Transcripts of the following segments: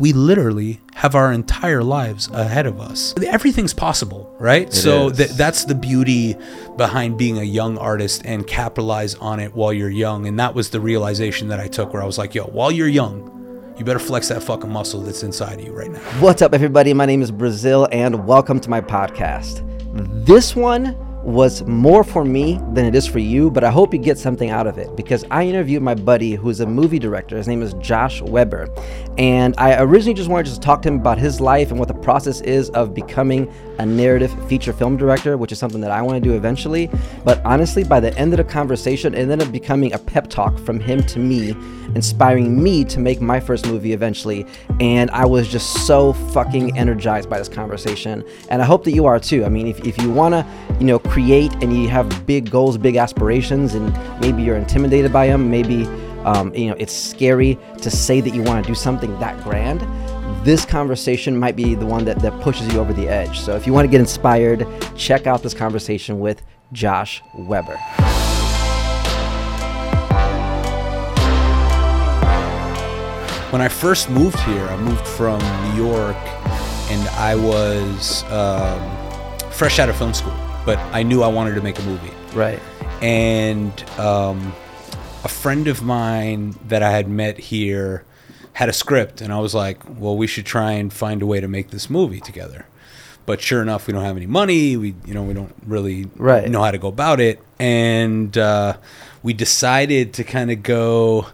we literally have our entire lives ahead of us. Everything's possible, right? so th- that's the beauty behind being a young artist and capitalize on it while you're young. And that was the realization that I took where I was like, yo, while you're young, you better flex that fucking muscle that's inside of you right now. What's up, everybody? My name is Brazil, and welcome to my podcast. This one was more for me than it is for you, but I hope you get something out of it because I interviewed my buddy who's a movie director. His name is Josh Webber. And I originally just wanted to talk to him about his life and what the process is of becoming a narrative feature film director, which is something that I want to do eventually. But honestly, by the end of the conversation, it ended up becoming a pep talk from him to me, inspiring me to make my first movie eventually. And I was just so fucking energized by this conversation. And I hope that you are too. I mean, if, if you want to, you know, create and you have big goals, big aspirations, and maybe you're intimidated by them, maybe, um, you know, it's scary to say that you want to do something that grand this conversation might be the one that, that pushes you over the edge. So if you want to get inspired, check out this conversation with Josh Webber. When I first moved here, I moved from New York and I was um, fresh out of film school, but I knew I wanted to make a movie. Right. and um, a friend of mine that I had met here had a script, and I was like, "Well, we should try and find a way to make this movie together." But sure enough, we don't have any money. We, you know, we don't really Right. know how to go about it, and uh, we decided to kind of go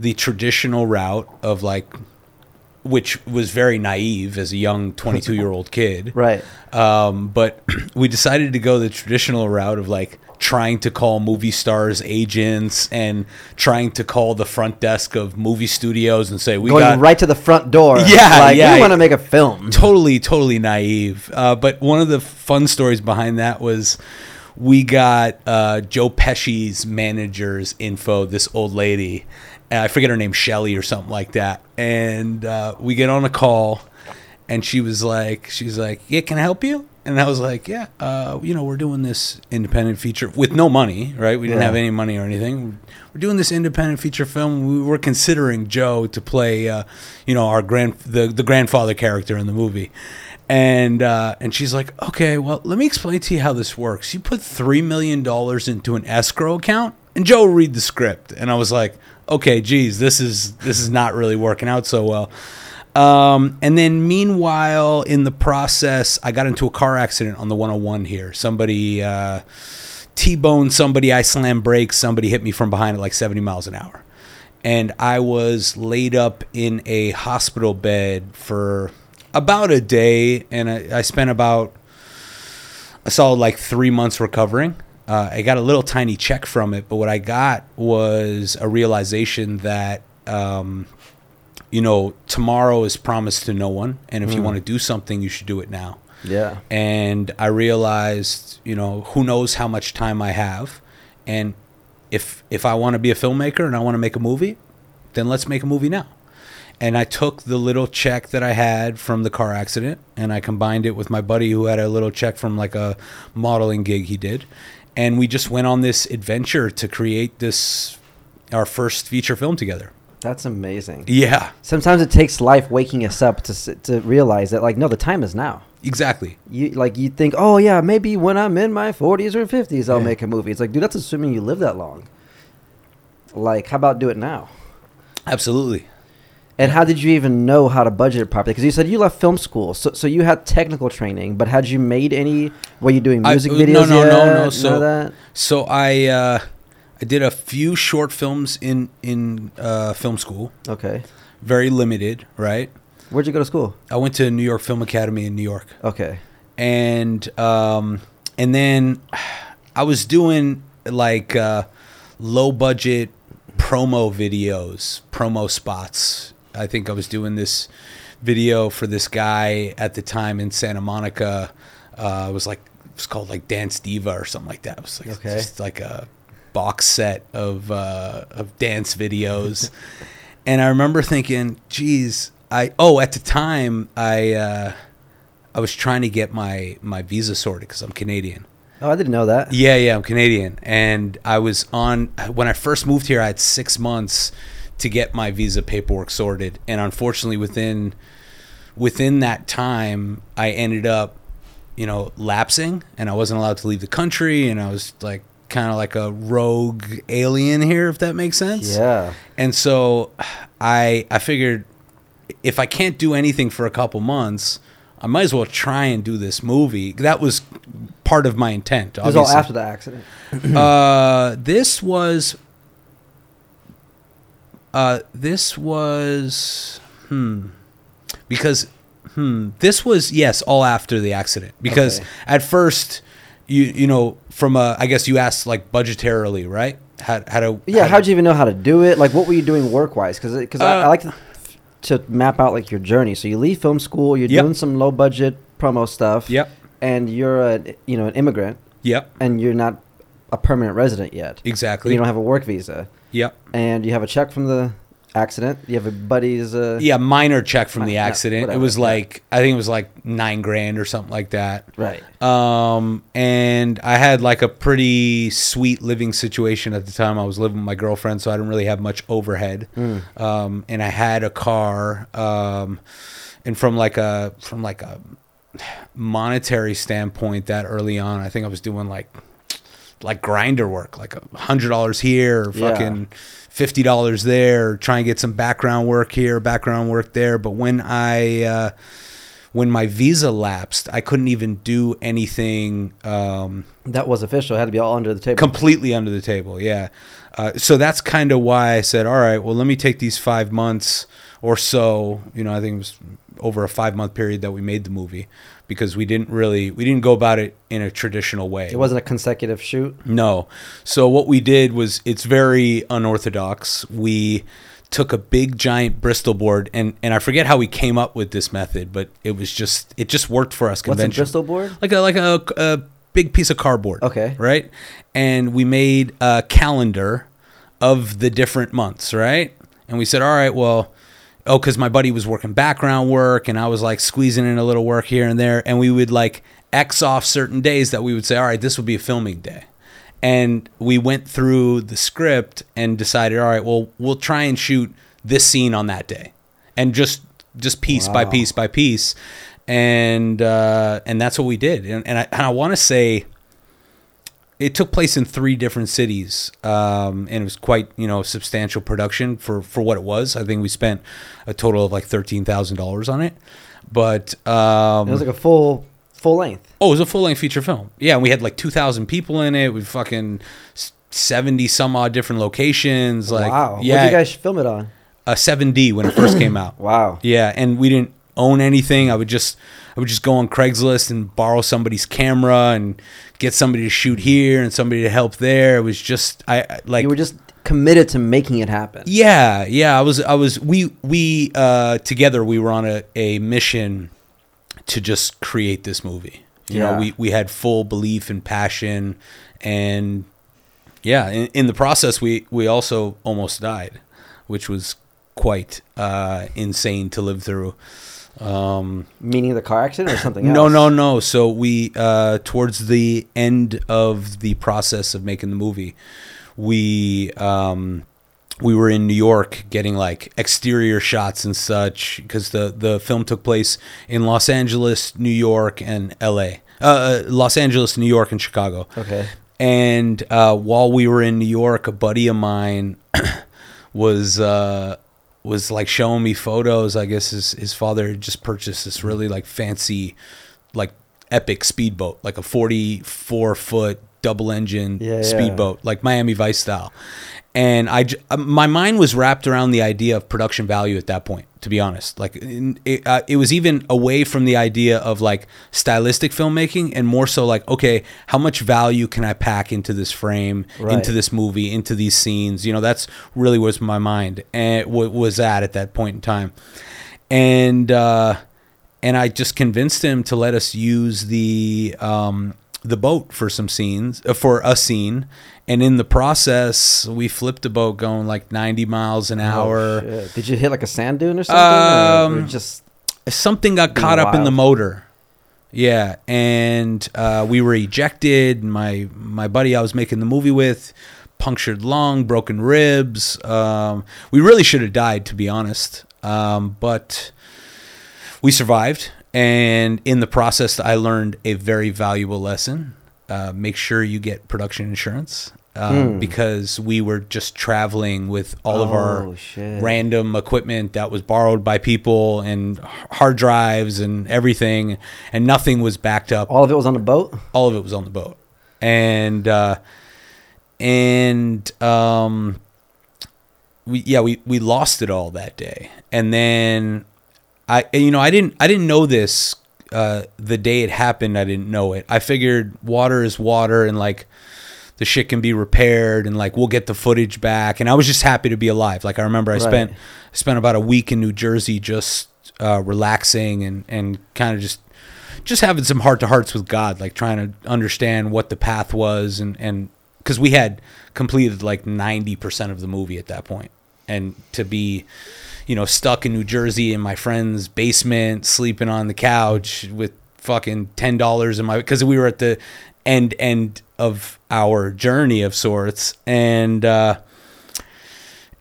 the traditional route of like, which was very naive as a young 22 year old kid, Right. um, but we decided to go the traditional route of like trying to call movie stars agents and trying to call the front desk of movie studios and say we Going got right to the front door. Yeah, Like, yeah. we want to make a film. totally totally naive uh, but one of the fun stories behind that was we got uh, joe pesci's manager's info this old lady and i forget her name shelly or something like that. And uh, we get on a call and she was like she's like yeah can i help you? And i was like yeah uh, you know we're doing this independent feature with no money right? We didn't Yeah. have any money or anything. We're doing this independent feature film. We were considering joe to play uh, you know our grand the, the grandfather character in the movie. And uh, and she's like okay well let me explain to you how this works. You put three million dollars into an escrow account and joe will read the script. And i was like okay geez this is this is not really working out so well um, and then meanwhile, in the process, I got into a car accident on the 101 here. Somebody uh, T-boned somebody. I slammed brakes. Somebody hit me from behind at like 70 miles an hour. And I was laid up in a hospital bed for about a day. And I, I spent about I saw like three months recovering. Uh, I got a little tiny check from it, but what I got was a realization that, um, you know, tomorrow is promised to no one, and if you want to do something, you should do it now. Yeah. And I realized, you know, who knows how much time I have, and if if I want to be a filmmaker and I want to make a movie, then let's make a movie now. And I took the little check that I had from the car accident and I combined it with my buddy who had a little check from like a modeling gig he did. And we just went on this adventure to create this our first feature film together. That's amazing. Yeah, Sometimes it takes life waking us up to, to realize that, like, no, the time is now. exactly. You like you think, oh yeah, maybe when I'm in my 40s or 50s, I'll Yeah. make a movie. It's like, dude, that's assuming you live that long. Like, how about do it now? Absolutely. And how did you even know how to budget it properly? Because you said you left film school, so so you had technical training, but had you made any? Were you doing music uh, videos no, no, yet? no, no. So- that? So I uh, I did a few short films in in uh, film school, Okay. very limited, right? Where'd you go to school? I went to New York Film Academy in New York. Okay. and um, and then I was doing like uh, low budget promo videos, promo spots. I think I was doing this video for this guy at the time in Santa Monica. Uh, it was like it was called like Dance Diva or something like that. It was like Okay. just like a box set of uh, of dance videos. and I remember thinking, geez, I oh at the time I uh, I was trying to get my my visa sorted because I'm Canadian. Oh, I didn't know that. Yeah, yeah, I'm Canadian, and I was on when I first moved here. I had six months to get my visa paperwork sorted. And unfortunately, within within that time, I ended up, you know, lapsing, and I wasn't allowed to leave the country, and I was like kind of like a rogue alien here, if that makes sense. Yeah. And so I I figured if I can't do anything for a couple months, I might as well try and do this movie. That was part of my intent. It was all after the accident. Uh, this was. Uh, this was hmm, because hmm, this was yes, all after the accident. Because Okay. at first, you you know, from a I guess you asked like budgetarily, right? How how to Yeah, how how'd you even know how to do it? Like, what were you doing work wise? Because because I, I Uh, like to, to map out like your journey. So you leave film school, you're Yep. doing some low budget promo stuff. Yep. And you're a you know an immigrant, Yep. and you're not a permanent resident yet. Exactly. You don't have a work visa, Yep. and you have a check from the accident. You have a buddy's. Uh, Yeah, minor check from the Yeah, accident. It was like I think it was like nine grand or something like that. Right. Um, and I had like a pretty sweet living situation at the time. I was living with my girlfriend, so I didn't really have much overhead. Mm. Um, and I had a car. Um, and from like a from like a monetary standpoint, that early on, I think I was doing like like grinder work, like a hundred dollars here, or Yeah. fucking fifty dollars there, try and get some background work here, background work there. But when I uh, when my visa lapsed, I couldn't even do anything um, That was official. It had to be all under the table. completely under the table. Yeah. Uh, so that's kind of why I said, all right, well, let me take these five months or so. You know, I think it was over a five month period that we made the movie because we didn't really we didn't go about it in a traditional way. it wasn't a consecutive shoot. No. So what we did was it's very unorthodox. We took a big giant Bristol board and and I forget how we came up with this method, but it was just it just worked for us What's a conventionally. Bristol board? Like a like a, a big piece of cardboard. Okay. Right? And we made a calendar of the different months, right? And we said, "All right, well, oh, because my buddy was working background work, and I was like squeezing in a little work here and there, and we would like X off certain days that we would say, all right, this will be a filming day. And we went through the script and decided, all right, well, we'll try and shoot this scene on that day, and just just piece by piece by piece, and uh, and that's what we did. And, and I, and I want to say it took place in three different cities um, and it was quite you know substantial production for for what it was i think we spent a total of like $13000 on it but um, It was like a full full length. oh it was a full-length feature film yeah and we had like 2000 people in it we fucking 70 some odd different locations like wow. yeah What'd you guys film it on? a 7d when it first came out Wow. yeah, and we didn't own anything. I would just I would just go on Craigslist and borrow somebody's camera and get somebody to shoot here and somebody to help there. It was just I I- like you were just committed to making it happen. yeah, yeah. I was I was we we uh together we were on a, a mission to just create this movie. You Yeah. know, we we had full belief and passion and yeah, in, in the process we we also almost died, which was quite uh insane to live through. Um Meaning the car accident or something else? no, no, no. So we uh towards the end of the process of making the movie, we um we were in New York getting like exterior shots and such because the the film took place in Los Angeles, New York, and L.A. Uh, uh, Los Angeles, New York, and Chicago. Okay. And uh, while we were in New York, a buddy of mine was uh, was like showing me photos. I guess his his father had just purchased this really like fancy, like epic speedboat, like a forty four foot double engine Yeah, yeah. speedboat, like Miami Vice style. And I, j- uh, my mind was wrapped around the idea of production value at that point. To be honest, like it, uh, it was even away from the idea of like stylistic filmmaking, and more so like, okay, how much value can I pack into this frame, Right. into this movie, into these scenes? You know, that's really was my mind and what was at at that point in time, and uh, and I just convinced him to let us use the um, the boat for some scenes uh, for a scene, and in the process, we flipped the boat going like 90 miles an Oh, hour. shit. Did you hit like a sand dune or something? Um, or just something got caught up in the motor. Yeah, and uh, we were ejected. My my buddy I was making the movie with punctured lung, broken ribs. Um, we really should have died, to be honest. Um, but we survived. And in the process, I learned a very valuable lesson. Uh, make sure you get production insurance um, because we were just traveling with all of Hmm. Oh, our shit. random equipment that was borrowed by people and hard drives and everything, and nothing was backed up All of it was on the boat. all of it was on the boat and uh and um we yeah we we lost it all that day and then i you know i didn't i didn't know this uh the day it happened. I didn't know it. I figured water is water and like the shit can be repaired and like we'll get the footage back. And i was just happy to be alive. Like i remember i Right. spent spent about a week in new jersey just uh relaxing and and kind of just just having some heart to hearts with God, like trying to understand what the path was, and and because we had completed like ninety percent of the movie at that point, and to be, you know, stuck in New Jersey in my friend's basement, sleeping on the couch with fucking ten dollars in my because we were at the end end of our journey of sorts, and. uh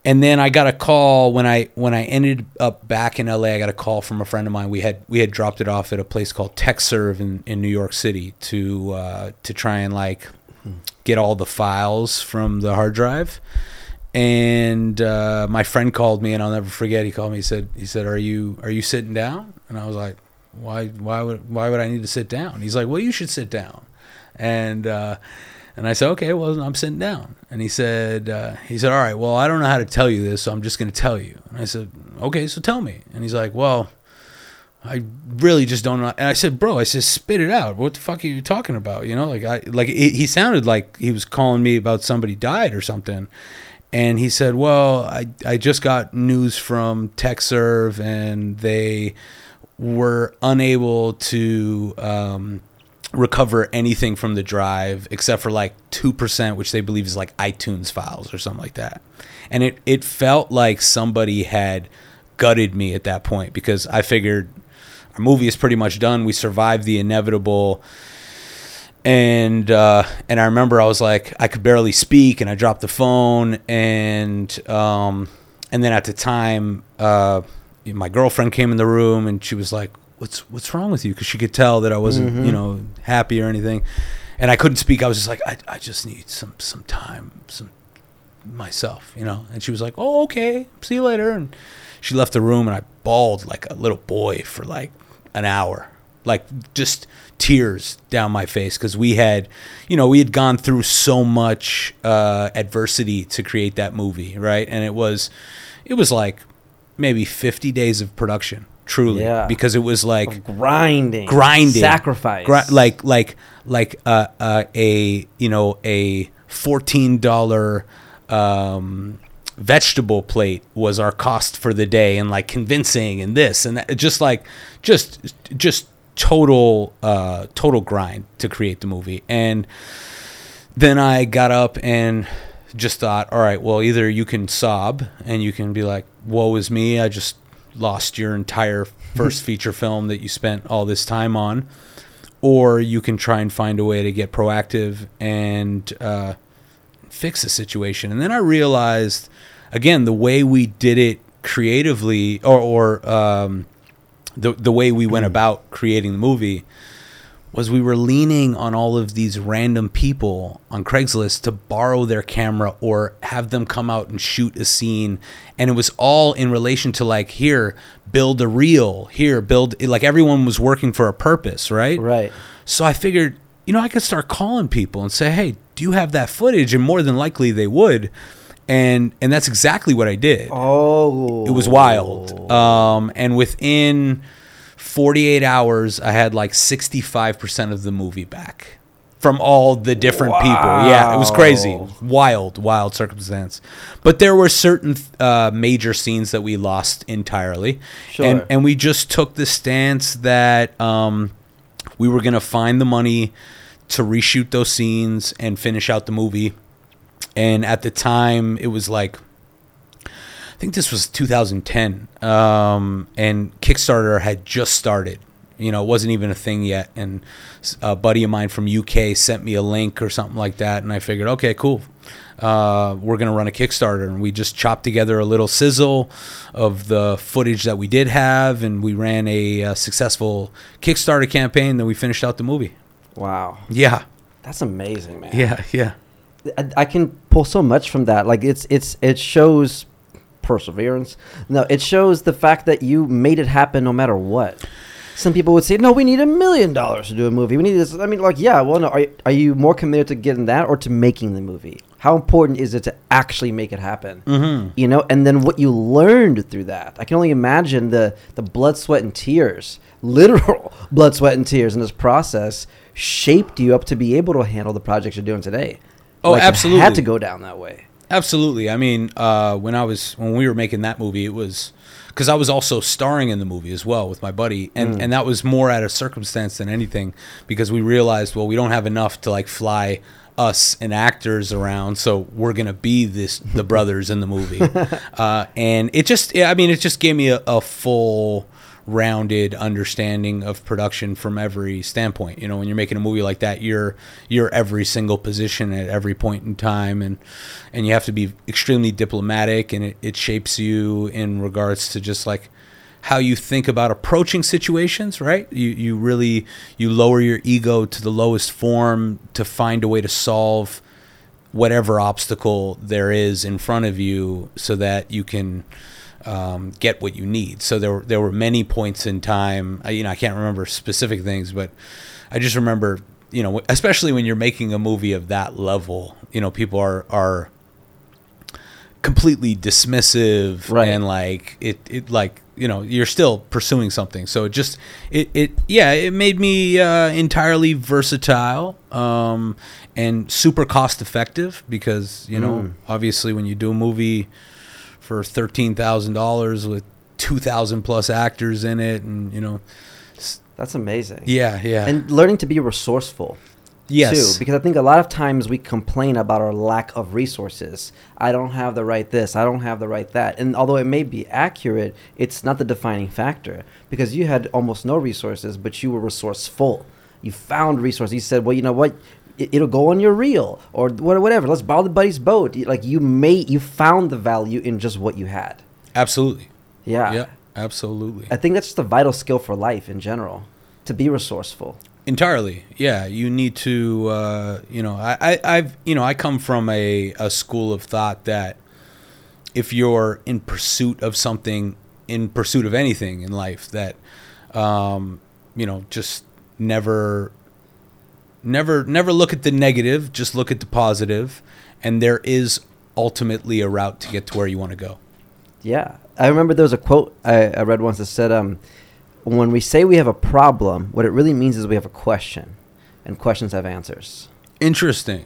and then I got a call when I when I ended up back in LA. I got a call from a friend of mine. We had we had dropped it off at a place called Tekserve in, in New York City to uh, to try and like get all the files from the hard drive. And uh, my friend called me, and I'll never forget. He called me. He said, "He said, are you are you sitting down?" And I was like, "Why why would why would I need to sit down?" He's like, "Well, you should sit down." And uh, and I said, "Okay, well, I'm sitting down." And he said, uh, "He said, all right, well, I don't know how to tell you this, so I'm just going to tell you." And I said, "Okay, so tell me." And he's like, "Well." I really just don't know. And I said, "Bro, I said, spit it out. What the fuck are you talking about? You know, like I like it, he sounded like he was calling me about somebody died or something." And he said, "Well, I I just got news from Tekserve, and they were unable to um, recover anything from the drive except for like two percent, which they believe is like iTunes files or something like that." And it it felt like somebody had gutted me at that point because I figured our movie is pretty much done. We survived the inevitable and uh, and I remember I was like I could barely speak, and I dropped the phone, and um, and then at the time, uh, my girlfriend came in the room, and she was like, "What's what's wrong with you?" Because she could tell that I wasn't you know happy or anything, and I couldn't speak. I was just like, I, I just need some some time, some myself, you know. And she was like, "Oh, okay, see you later." And she left the room, and I bawled like a little boy for like an hour, like just tears down my face because we had, you know, we had gone through so much uh, adversity to create that movie, right? And it was, it was like maybe fifty days of production, truly, Yeah. because it was like grinding, grinding sacrifice. Gri- like like like uh, uh, a you know a fourteen dollar um, vegetable plate was our cost for the day, and like convincing and this and that, just like just just total uh, total grind to create the movie, and then I got up and just thought, all right, well, either you can sob and you can be like, woe is me, I just lost your entire first feature film that you spent all this time on, or you can try and find a way to get proactive and uh, fix the situation. And then I realized, again, the way we did it creatively, or, or um, the the way we went about creating the movie was we were leaning on all of these random people on Craigslist to borrow their camera or have them come out and shoot a scene. And it was all in relation to like here build a reel. Here build like everyone was working for a purpose right? Right. so I figured you know I could start calling people and say hey do you have that footage? And more than likely they would and and that's exactly what I did Oh, it was wild. Um, and within 48 hours, I had like 65% of the movie back from all the different people. Yeah, it was crazy. Wild, wild circumstance. But there were certain uh, major scenes that we lost entirely. Sure. And, and we just took the stance that um, we were going to find the money to reshoot those scenes and finish out the movie. And at the time, it was like I think this was 2010, um, and Kickstarter had just started. You know, it wasn't even a thing yet. And a buddy of mine from UK sent me a link or something like that, and I figured, okay, cool. uh, we're going to run a Kickstarter. And we just chopped together a little sizzle of the footage that we did have, and we ran a, uh successful Kickstarter campaign. Then we finished out the movie. Wow, Yeah, that's amazing, man. yeah, yeah. I, I can pull so much from that. Like it's it's it shows perseverance. No, it shows the fact that you made it happen no matter what. Some people would say, "No, we need a million dollars to do a movie. We need this." I mean, like, yeah, well, no. Are, are you more committed to getting that or to making the movie? How important is it to actually make it happen? Mm-hmm. You know, and then what you learned through that. I can only imagine the the blood, sweat, and tears, literal blood, sweat, and tears in this process shaped you up to be able to handle the projects you're doing today. Oh, Like, it absolutely. had to go down that way. Absolutely. I mean, uh, when I was when we were making that movie, it was because I was also starring in the movie as well with my buddy, and and that was more out of circumstance than anything because we realized well we don't have enough to like fly us and actors around, so we're gonna be this the brothers in the movie, uh, and it just yeah, I mean it just gave me a, a full rounded understanding of production from every standpoint. You know, when you're making a movie like that, you're you're every single position at every point in time, and and you have to be extremely diplomatic, and it, it shapes you in regards to just like how you think about approaching situations. Right? You you really you lower your ego to the lowest form to find a way to solve whatever obstacle there is in front of you, so that you can um, get what you need. So there were, there were many points in time. I, you know, I can't remember specific things, but I just remember, you know, especially when you're making a movie of that level, you know, people are are completely dismissive Right. and like it it like you know you're still pursuing something so it just it it yeah it made me uh, entirely versatile um and super cost effective because you know obviously when you do a movie for thirteen thousand dollars with two thousand plus actors in it, and you know, That's amazing. yeah, yeah, And learning to be resourceful. yes, Too, because I think a lot of times we complain about our lack of resources. I don't have the right this, I don't have the right that. And although it may be accurate, it's not the defining factor because you had almost no resources, but you were resourceful. You found resources. You said, well, you know what? It- It'll go on your reel or whatever. Let's borrow the buddy's boat. Like you made, you found the value in just what you had. absolutely, Yeah. yeah, absolutely, I think that's just a vital skill for life in general, to be resourceful. entirely. Yeah, you need to, uh, you know, I, I, I've, you know, I come from a a school of thought that if you're in pursuit of something, in pursuit of anything in life, that, um, you know, just never never never look at the negative just look at the positive. And there is ultimately a route to get to where you want to go. Yeah, I remember there was a quote I, I read once that said, um, "When we say we have a problem, what it really means is we have a question, and questions have answers." interesting.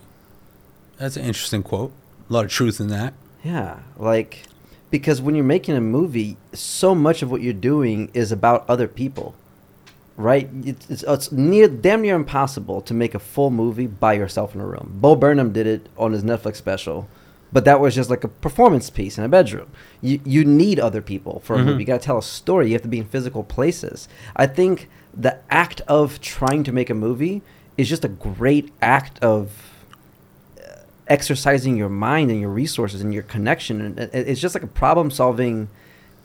That's an interesting quote. A lot of truth in that. Yeah, like because when you're making a movie, so much of what you're doing is about other people, right? It's, it's, it's near damn near impossible to make a full movie by yourself in a room. Bo Burnham did it on his Netflix special, but that was just like a performance piece in a bedroom. You you need other people for a Mhm. movie. You got to tell a story. You have to be in physical places. I think the act of trying to make a movie is just a great act of exercising your mind and your resources and your connection and it's just like a problem solving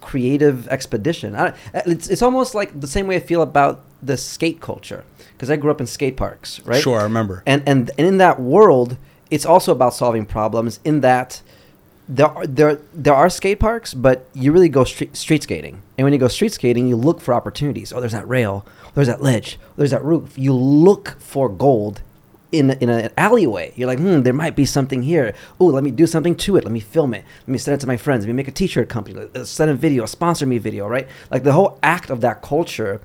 creative expedition. I, it's, it's almost like the same way i feel about the skate culture because i grew up in skate parks right? Sure i remember. And, and and in that world it's also about solving problems in that there are, there there are skate parks but you really go street, street skating. And when you go street skating you look for opportunities. Oh there's that rail there's that ledge there's that roof. You look for gold in in an alleyway. You're like hmm there might be something here. Oh let me do something to it. Let me film it. Let me send it to my friends. Let me make a t-shirt company. Let's send a video a sponsor me video right? Like the whole act of that culture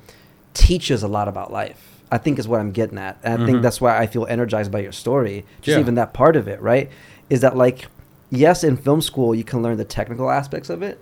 teaches a lot about life i think is what i'm getting at. And i think Mhm. that's why i feel energized by your story just Yeah. even that part of it right? Is that like yes in film school you can learn the technical aspects of it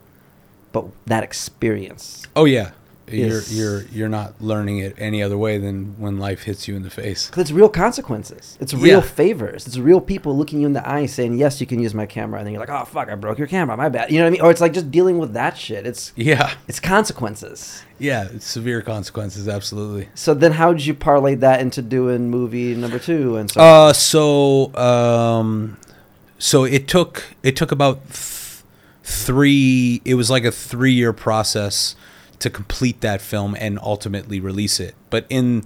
but that experience oh yeah Yes. you're you're not learning it any other way than when life hits you in the face. Because it's real consequences. It's real Yeah. favors. It's real people looking you in the eye saying yes you can use my camera and then you're like oh fuck i broke your camera. My bad. You know what i mean? Or it's like just dealing with that shit. It's yeah. it's consequences. Yeah it's severe consequences absolutely. So then how did you parlay that into doing movie number two and so Uh, so um, so it took it took about th- three. It was like a three year process to complete that film and ultimately release it. But in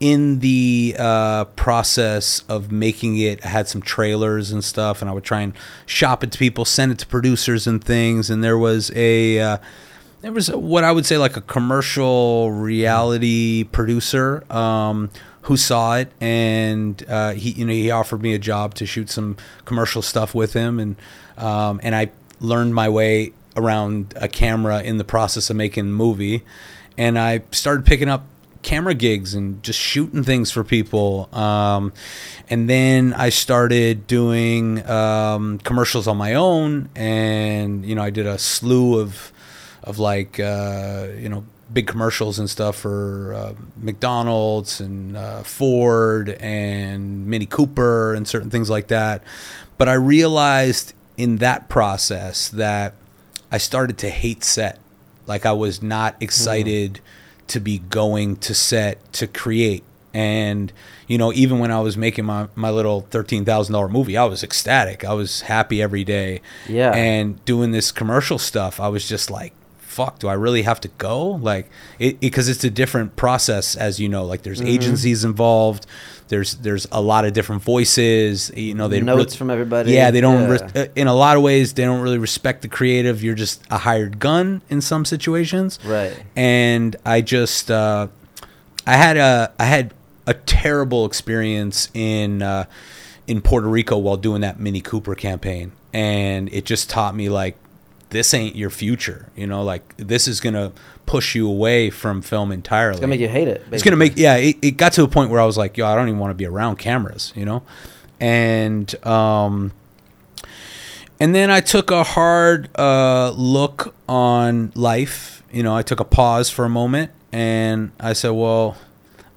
in the uh, process of making it, I had some trailers and stuff, and I would try and shop it to people, send it to producers and things. And there was a uh, there was a, what I would say like a commercial reality producer um, who saw it, and uh, he you know he offered me a job to shoot some commercial stuff with him, and um, and I learned my way around a camera in the process of making the movie, and I started picking up camera gigs and just shooting things for people. Um, and then I started doing um, commercials on my own, and you know I did a slew of of like uh, you know big commercials and stuff for uh, McDonald's and uh, Ford and Mini Cooper and certain things like that. But I realized in that process that I started to hate set. Like I was not excited. Mm to be going to set to create. And you know, even when I was making my, my little thirteen thousand dollar movie, I was ecstatic. I was happy every day. Yeah. And doing this commercial stuff, I was just like, fuck, do I really have to go? Like, it because it's a different process, as you know. Like, there's mm-hmm. agencies involved. There's there's a lot of different voices. You know, they notes re- from everybody. Yeah, they don't. Yeah. Re- in a lot of ways, they don't really respect the creative. You're just a hired gun in some situations. Right. And I just, uh, I had a I had a terrible experience in uh, in Puerto Rico while doing that Mini Cooper campaign, and it just taught me like this ain't your future. You know, like this is gonna push you away from film entirely. It's gonna make you hate it. Basically. It's gonna make yeah. It, it, got to a point where I was like, yo, I don't even want to be around cameras. You know, and um, and then I took a hard uh, look on life. You know, I took a pause for a moment, and I said, well,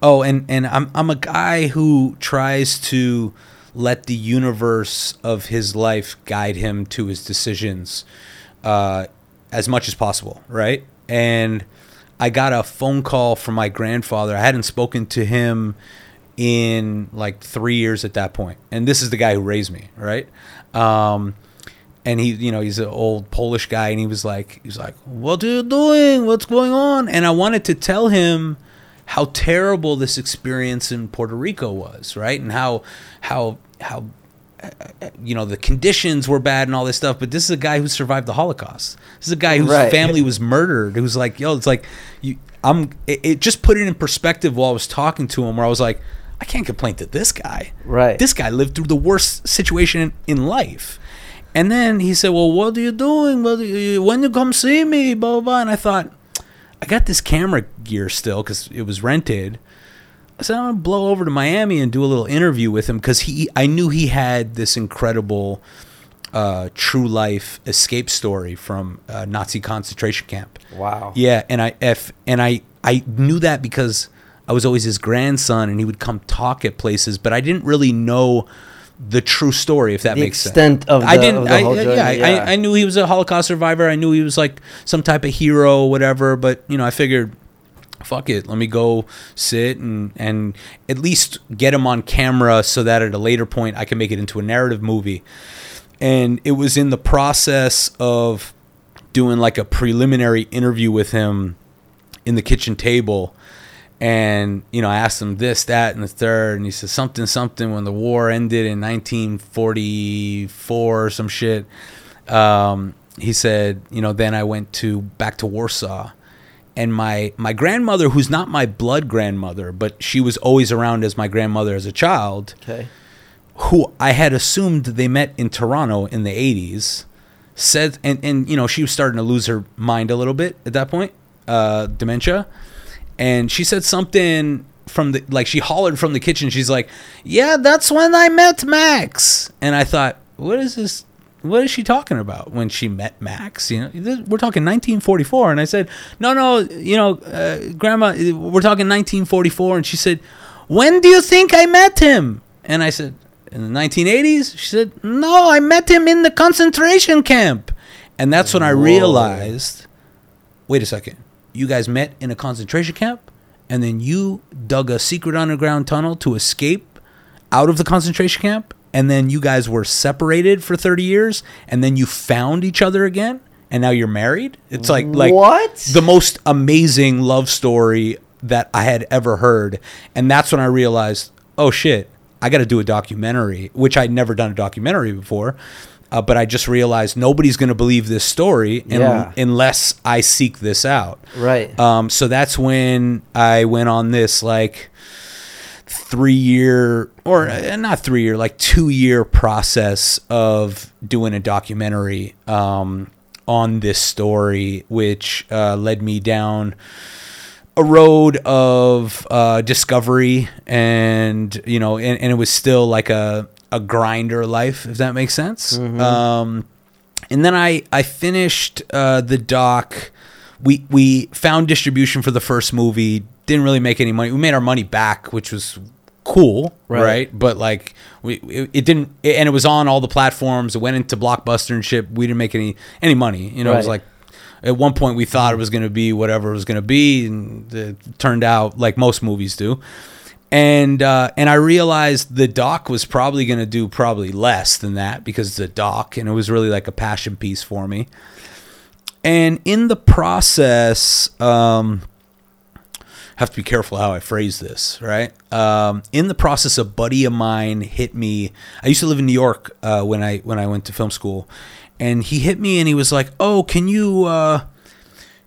oh, and and I'm I'm a guy who tries to let the universe of his life guide him to his decisions uh, as much as possible, right? And I got a phone call from my grandfather. I hadn't spoken to him in like three years at that point, and this is the guy who raised me, right? Um, and he, you know, he's an old Polish guy, and he was like, he's like, "What are you doing? What's going on?" And I wanted to tell him how terrible this experience in Puerto Rico was, right? And how how how you know the conditions were bad and all this stuff but this is a guy who survived the holocaust. This is a guy whose right. family was murdered who's like yo it's like you i'm it, it, just put it in perspective while i was talking to him where i was like i can't complain to this guy. Right. This guy lived through the worst situation in, in life. And then he said well what are you doing? What you, when you come see me? Blah, blah blah. And i thought i got this camera gear still because it was rented I said, I'm gonna blow over to Miami and do a little interview with him because he, I knew he had this incredible, uh, true life escape story from a Nazi concentration camp. Wow. Yeah, and I, if, and I, I knew that because I was always his grandson, and he would come talk at places, but I didn't really know the true story, if that the makes extent sense. of the, I didn't. Of the I, yeah, yeah. I, I knew he was a Holocaust survivor. I knew he was like some type of hero, or whatever. But you know, I figured fuck it let me go sit and and at least get him on camera so that at a later point i can make it into a narrative movie. And it was in the process of doing like a preliminary interview with him in the kitchen table. And you know i asked him this that and the third and he said something something when the war ended in 1944 or some shit. Um, he said you know then i went to back to warsaw and my my grandmother who's not my blood grandmother but she was always around as my grandmother as a child okay. who i had assumed they met in toronto in the 80s said and and you know she was starting to lose her mind a little bit at that point uh dementia. And she said something from the like she hollered from the kitchen. She's like yeah that's when i met max. And i thought what is this what is she talking about when she met Max? You know, we're talking 1944, and I said, no, no, you know, uh, Grandma, we're talking 1944, and she said, when do you think I met him? And I said, in the 1980s. She said, no, I met him in the concentration camp, and that's when I realized, wait a second, you guys met in a concentration camp, and then you dug a secret underground tunnel to escape out of the concentration camp and then you guys were separated for 30 years and then you found each other again and now you're married. It's like like What? the most amazing love story that I had ever heard. And that's when I realized, oh shit, I got to do a documentary, which I'd never done a documentary before. Uh, but I just realized nobody's going to believe this story un- Yeah. unless I seek this out. Right. Um, so that's when I went on this like three year or uh, not three year, like two year process of doing a documentary um, on this story, which uh, led me down a road of uh, discovery and you know and, and it was still like a, a grinder life if that makes sense um, and then I I finished uh, the doc. We we found distribution for the first movie. Didn't really make any money. We made our money back, which was cool, Right. right? But like we it, it didn't, and it was on all the platforms. It went into Blockbuster and shit. We didn't make any any money. You know, it was like at one point we thought it was going to be whatever it was going to be, and it turned out like most movies do. And uh, and I realized the doc was probably going to do probably less than that because it's a doc, and it was really like a passion piece for me. And in the process, um, have to be careful how I phrase this, right? Um, in the process, a buddy of mine hit me. I used to live in New York uh, when I when I went to film school, and he hit me and he was like, "Oh, can you uh,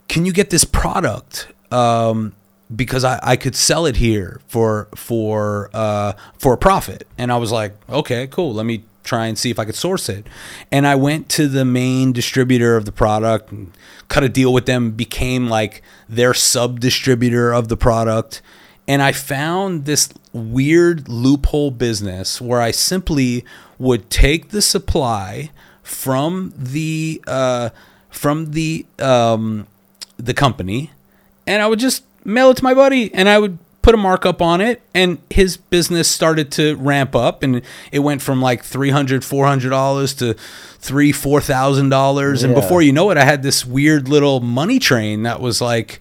can you get this product?" Um, because I, I could sell it here for for uh, for a profit, and I was like, okay, cool. Let me try and see if I could source it. And I went to the main distributor of the product, and cut a deal with them, became like their sub distributor of the product, and I found this weird loophole business where I simply would take the supply from the uh, from the um, the company and I would just mail it to my buddy and I would put a markup on it and his business started to ramp up and it went from like 300 400 dollars to three four thousand dollars and before you know it I had this weird little money train that was like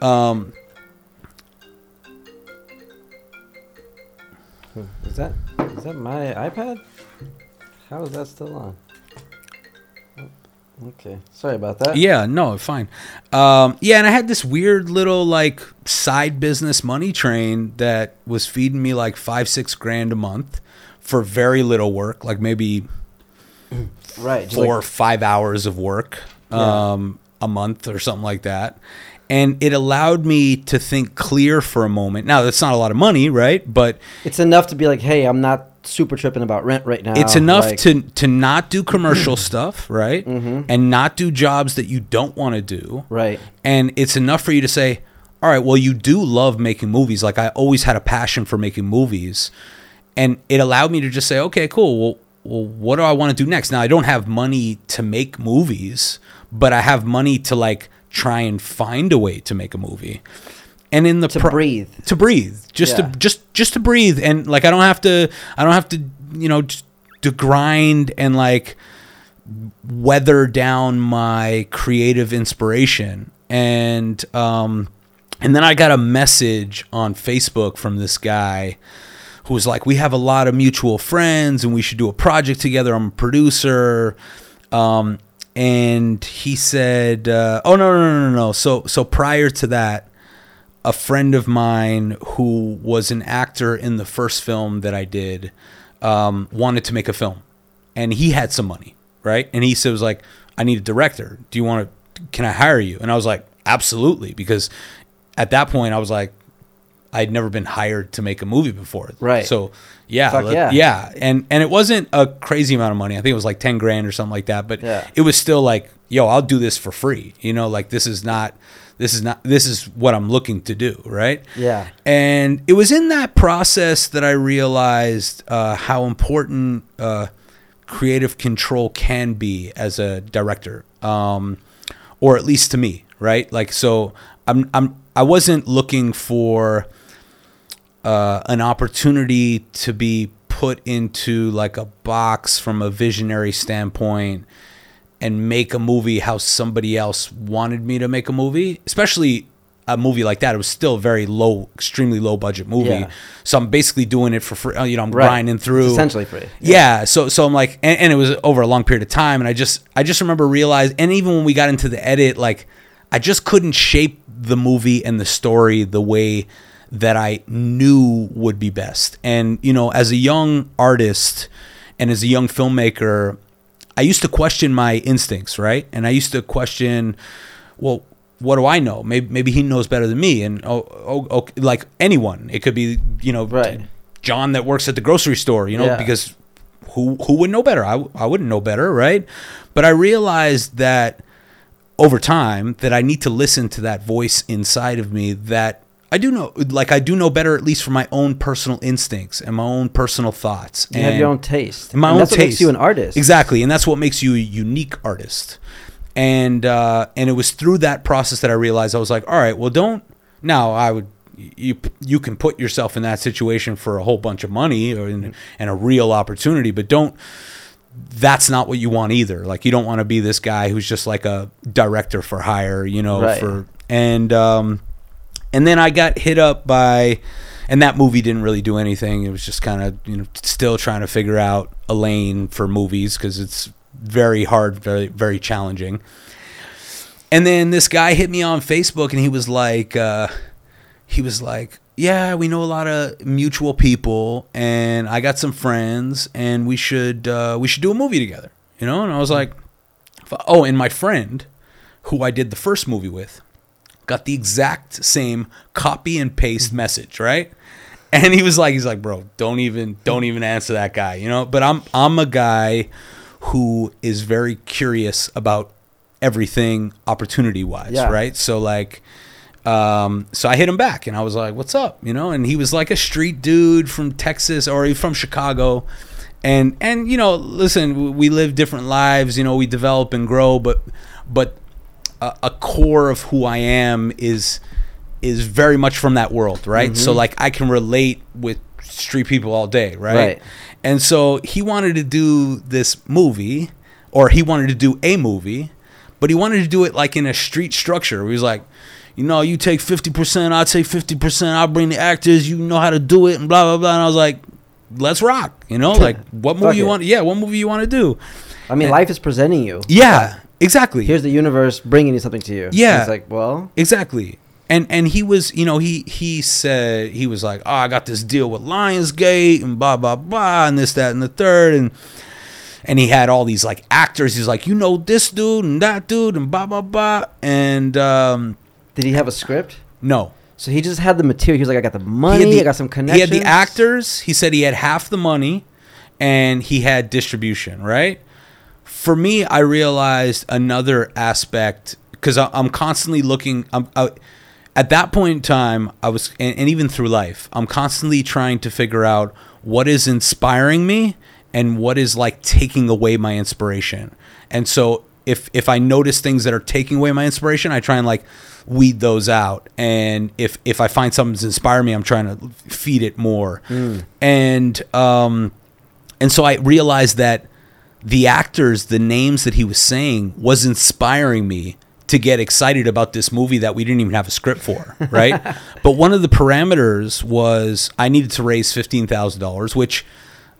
um Is that is that my iPad? How is that still on? Okay, sorry about that. Yeah, no, fine. Um, yeah, and I had this weird little like side business money train that was feeding me like five, six grand a month for very little work, like maybe right. four like- or five hours of work Yeah. um, a month or something like that. And it allowed me to think clear for a moment. Now, that's not a lot of money, right? But it's enough to be like, hey, I'm not super tripping about rent right now. it's enough like- to to not do commercial stuff, right? Mm-hmm. And not do jobs that you don't want to do. right. And it's enough for you to say, all right, well, you do love making movies. Like I always had a passion for making movies. And it allowed me to just say, okay, cool. Well, well what do I want to do next? Now, I don't have money to make movies, but I have money to like try and find a way to make a movie. And in the To pro- breathe. to breathe, just Yeah. to just just to breathe, and like I don't have to, I don't have to, you know, to grind and like weather down my creative inspiration. And um and then I got a message on Facebook from this guy who was like we have a lot of mutual friends and we should do a project together. I'm a producer. Um and he said uh, oh no no no no no. So so prior to that a friend of mine who was an actor in the first film that I did um, wanted to make a film, and he had some money, right? And he said was like, "I need a director. Do you want to? Can I hire you?" And I was like, "Absolutely," because at that point I was like, I'd never been hired to make a movie before, Right. So yeah, let- yeah. yeah, and and it wasn't a crazy amount of money. I think it was like ten grand or something like that, but Yeah. it was still like, yo, I'll do this for free. You know, like this is not, this is not, this is what I'm looking to do, right? Yeah. And it was in that process that I realized uh, how important uh, creative control can be as a director, um, or at least to me, right? Like, so I'm, I'm, I wasn't looking for uh, an opportunity to be put into like a box from a visionary standpoint and make a movie how somebody else wanted me to make a movie, especially a movie like that. It was still a very low, extremely low budget movie. Yeah. So I'm basically doing it for free. uh, You know, I'm Right. grinding through It's essentially free. yeah. So so I'm like, and, and it was over a long period of time, and I just I just remember realize, and even when we got into the edit, like I just couldn't shape the movie and the story the way that I knew would be best. And you know, as a young artist and as a young filmmaker, I used to question my instincts, right? And I used to question, well, what do I know? Maybe maybe he knows better than me, and oh, oh, oh like anyone, it could be you know, Right. John that works at the grocery store, you know, Yeah. because who who would know better? I I wouldn't know better, right? But I realized that over time that I need to listen to that voice inside of me that I do know like I do know better at least for my own personal instincts and my own personal thoughts. You have your own taste. my And own that's taste. what makes you an artist. Exactly, and that's what makes you a unique artist. And uh, and it was through that process that I realized I was like, all right, well, don't now. I would you you can put yourself in that situation for a whole bunch of money or and, and a real opportunity, but don't. That's not what you want either. Like you don't want to be this guy who's just like a director for hire, you know. Right. For and um, and then I got hit up by, and that movie didn't really do anything. It was just kind of you know still trying to figure out a lane for movies because it's very hard, very very challenging. And then this guy hit me on Facebook and he was like, uh, he was like, yeah, we know a lot of mutual people, and I got some friends, and we should uh, we should do a movie together, you know. And I was like, oh, and my friend, who I did the first movie with, got the exact same copy and paste message, right? And he was like, he's like, bro, don't even don't even answer that guy, you know. But I'm I'm a guy who is very curious about everything opportunity wise, Yeah. right? So like um, so I hit him back and I was like, "What's up?" You know, and he was like a street dude from Texas or he from Chicago, and and you know, listen, we live different lives. You know, we develop and grow, but but a, a core of who I am is is very much from that world, right? So mm-hmm. like I can relate with street people all day, right? Right. And so he wanted to do this movie, or he wanted to do a movie, but he wanted to do it like in a street structure. He was like, you know, you take fifty percent, I take fifty percent, I'll bring the actors, you know how to do it, and blah blah blah. And I was like, let's rock, you know, like what Fuck movie you it. want? Yeah, what movie you want to do? I mean, life is presenting you. Yeah, exactly. Here's the universe bringing you something to you. Yeah. It's like, well, Exactly. And and he was, you know, he he said he was like, "Oh, I got this deal with Lionsgate and blah blah blah and this that and the third and and he had all these like actors. He's like, "You know this dude and that dude and blah blah blah." And um did he have a script? no. So he just had the material. He was like, I got the money. the- I got some connections. He had the actors. He said he had half the money and he had distribution, right? For me, I realized another aspect because I'm constantly looking. I'm, I, at that point in time, I was, and, and even through life, I'm constantly trying to figure out what is inspiring me and what is like taking away my inspiration. And so, if if I notice things that are taking away my inspiration, I try and like weed those out. And if if I find something that's inspiring me, I'm trying to feed it more. And um, and so I realized that the actors, the names that he was saying, was inspiring me to get excited about this movie that we didn't even have a script for, right? but one of the parameters was I needed to raise fifteen thousand dollars, which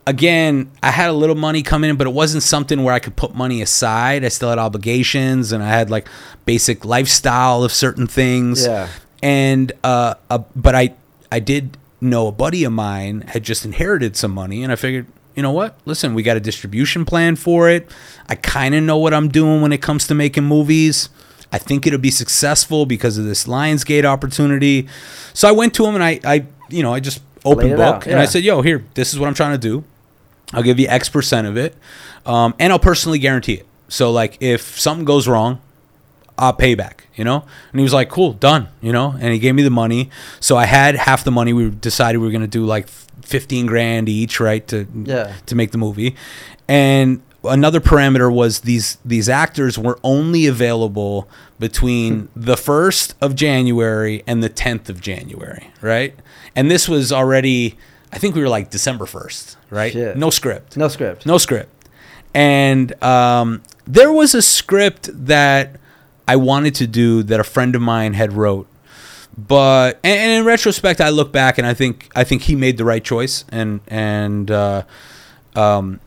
again, I had a little money coming in, but it wasn't something where I could put money aside. I still had obligations and I had like basic lifestyle of certain things. Yeah. And uh, uh but I I did know a buddy of mine had just inherited some money and I figured, you know what? Listen, we got a distribution plan for it. I kind of know what I'm doing when it comes to making movies. I think it'll be successful because of this Lionsgate opportunity. So I went to him and I, I you know, I just open book out, and I said, "Yo, here, this is what I'm trying to do. I'll give you X percent of it, um, and I'll personally guarantee it. So like, if something goes wrong, I'll pay back, you know." And he was like, "Cool, done," you know. And he gave me the money, so I had half the money. We decided we were gonna do like fifteen grand each, right, to Yeah. to make the movie. And another parameter was these these actors were only available between the 1st of January and the 10th of January, right? And this was already I think we were like December 1st, right? Shit. No script. No script. No script. And um, there was a script that I wanted to do that a friend of mine had wrote but and, and in retrospect, I look back and I think I think he made the right choice. And and uh, um,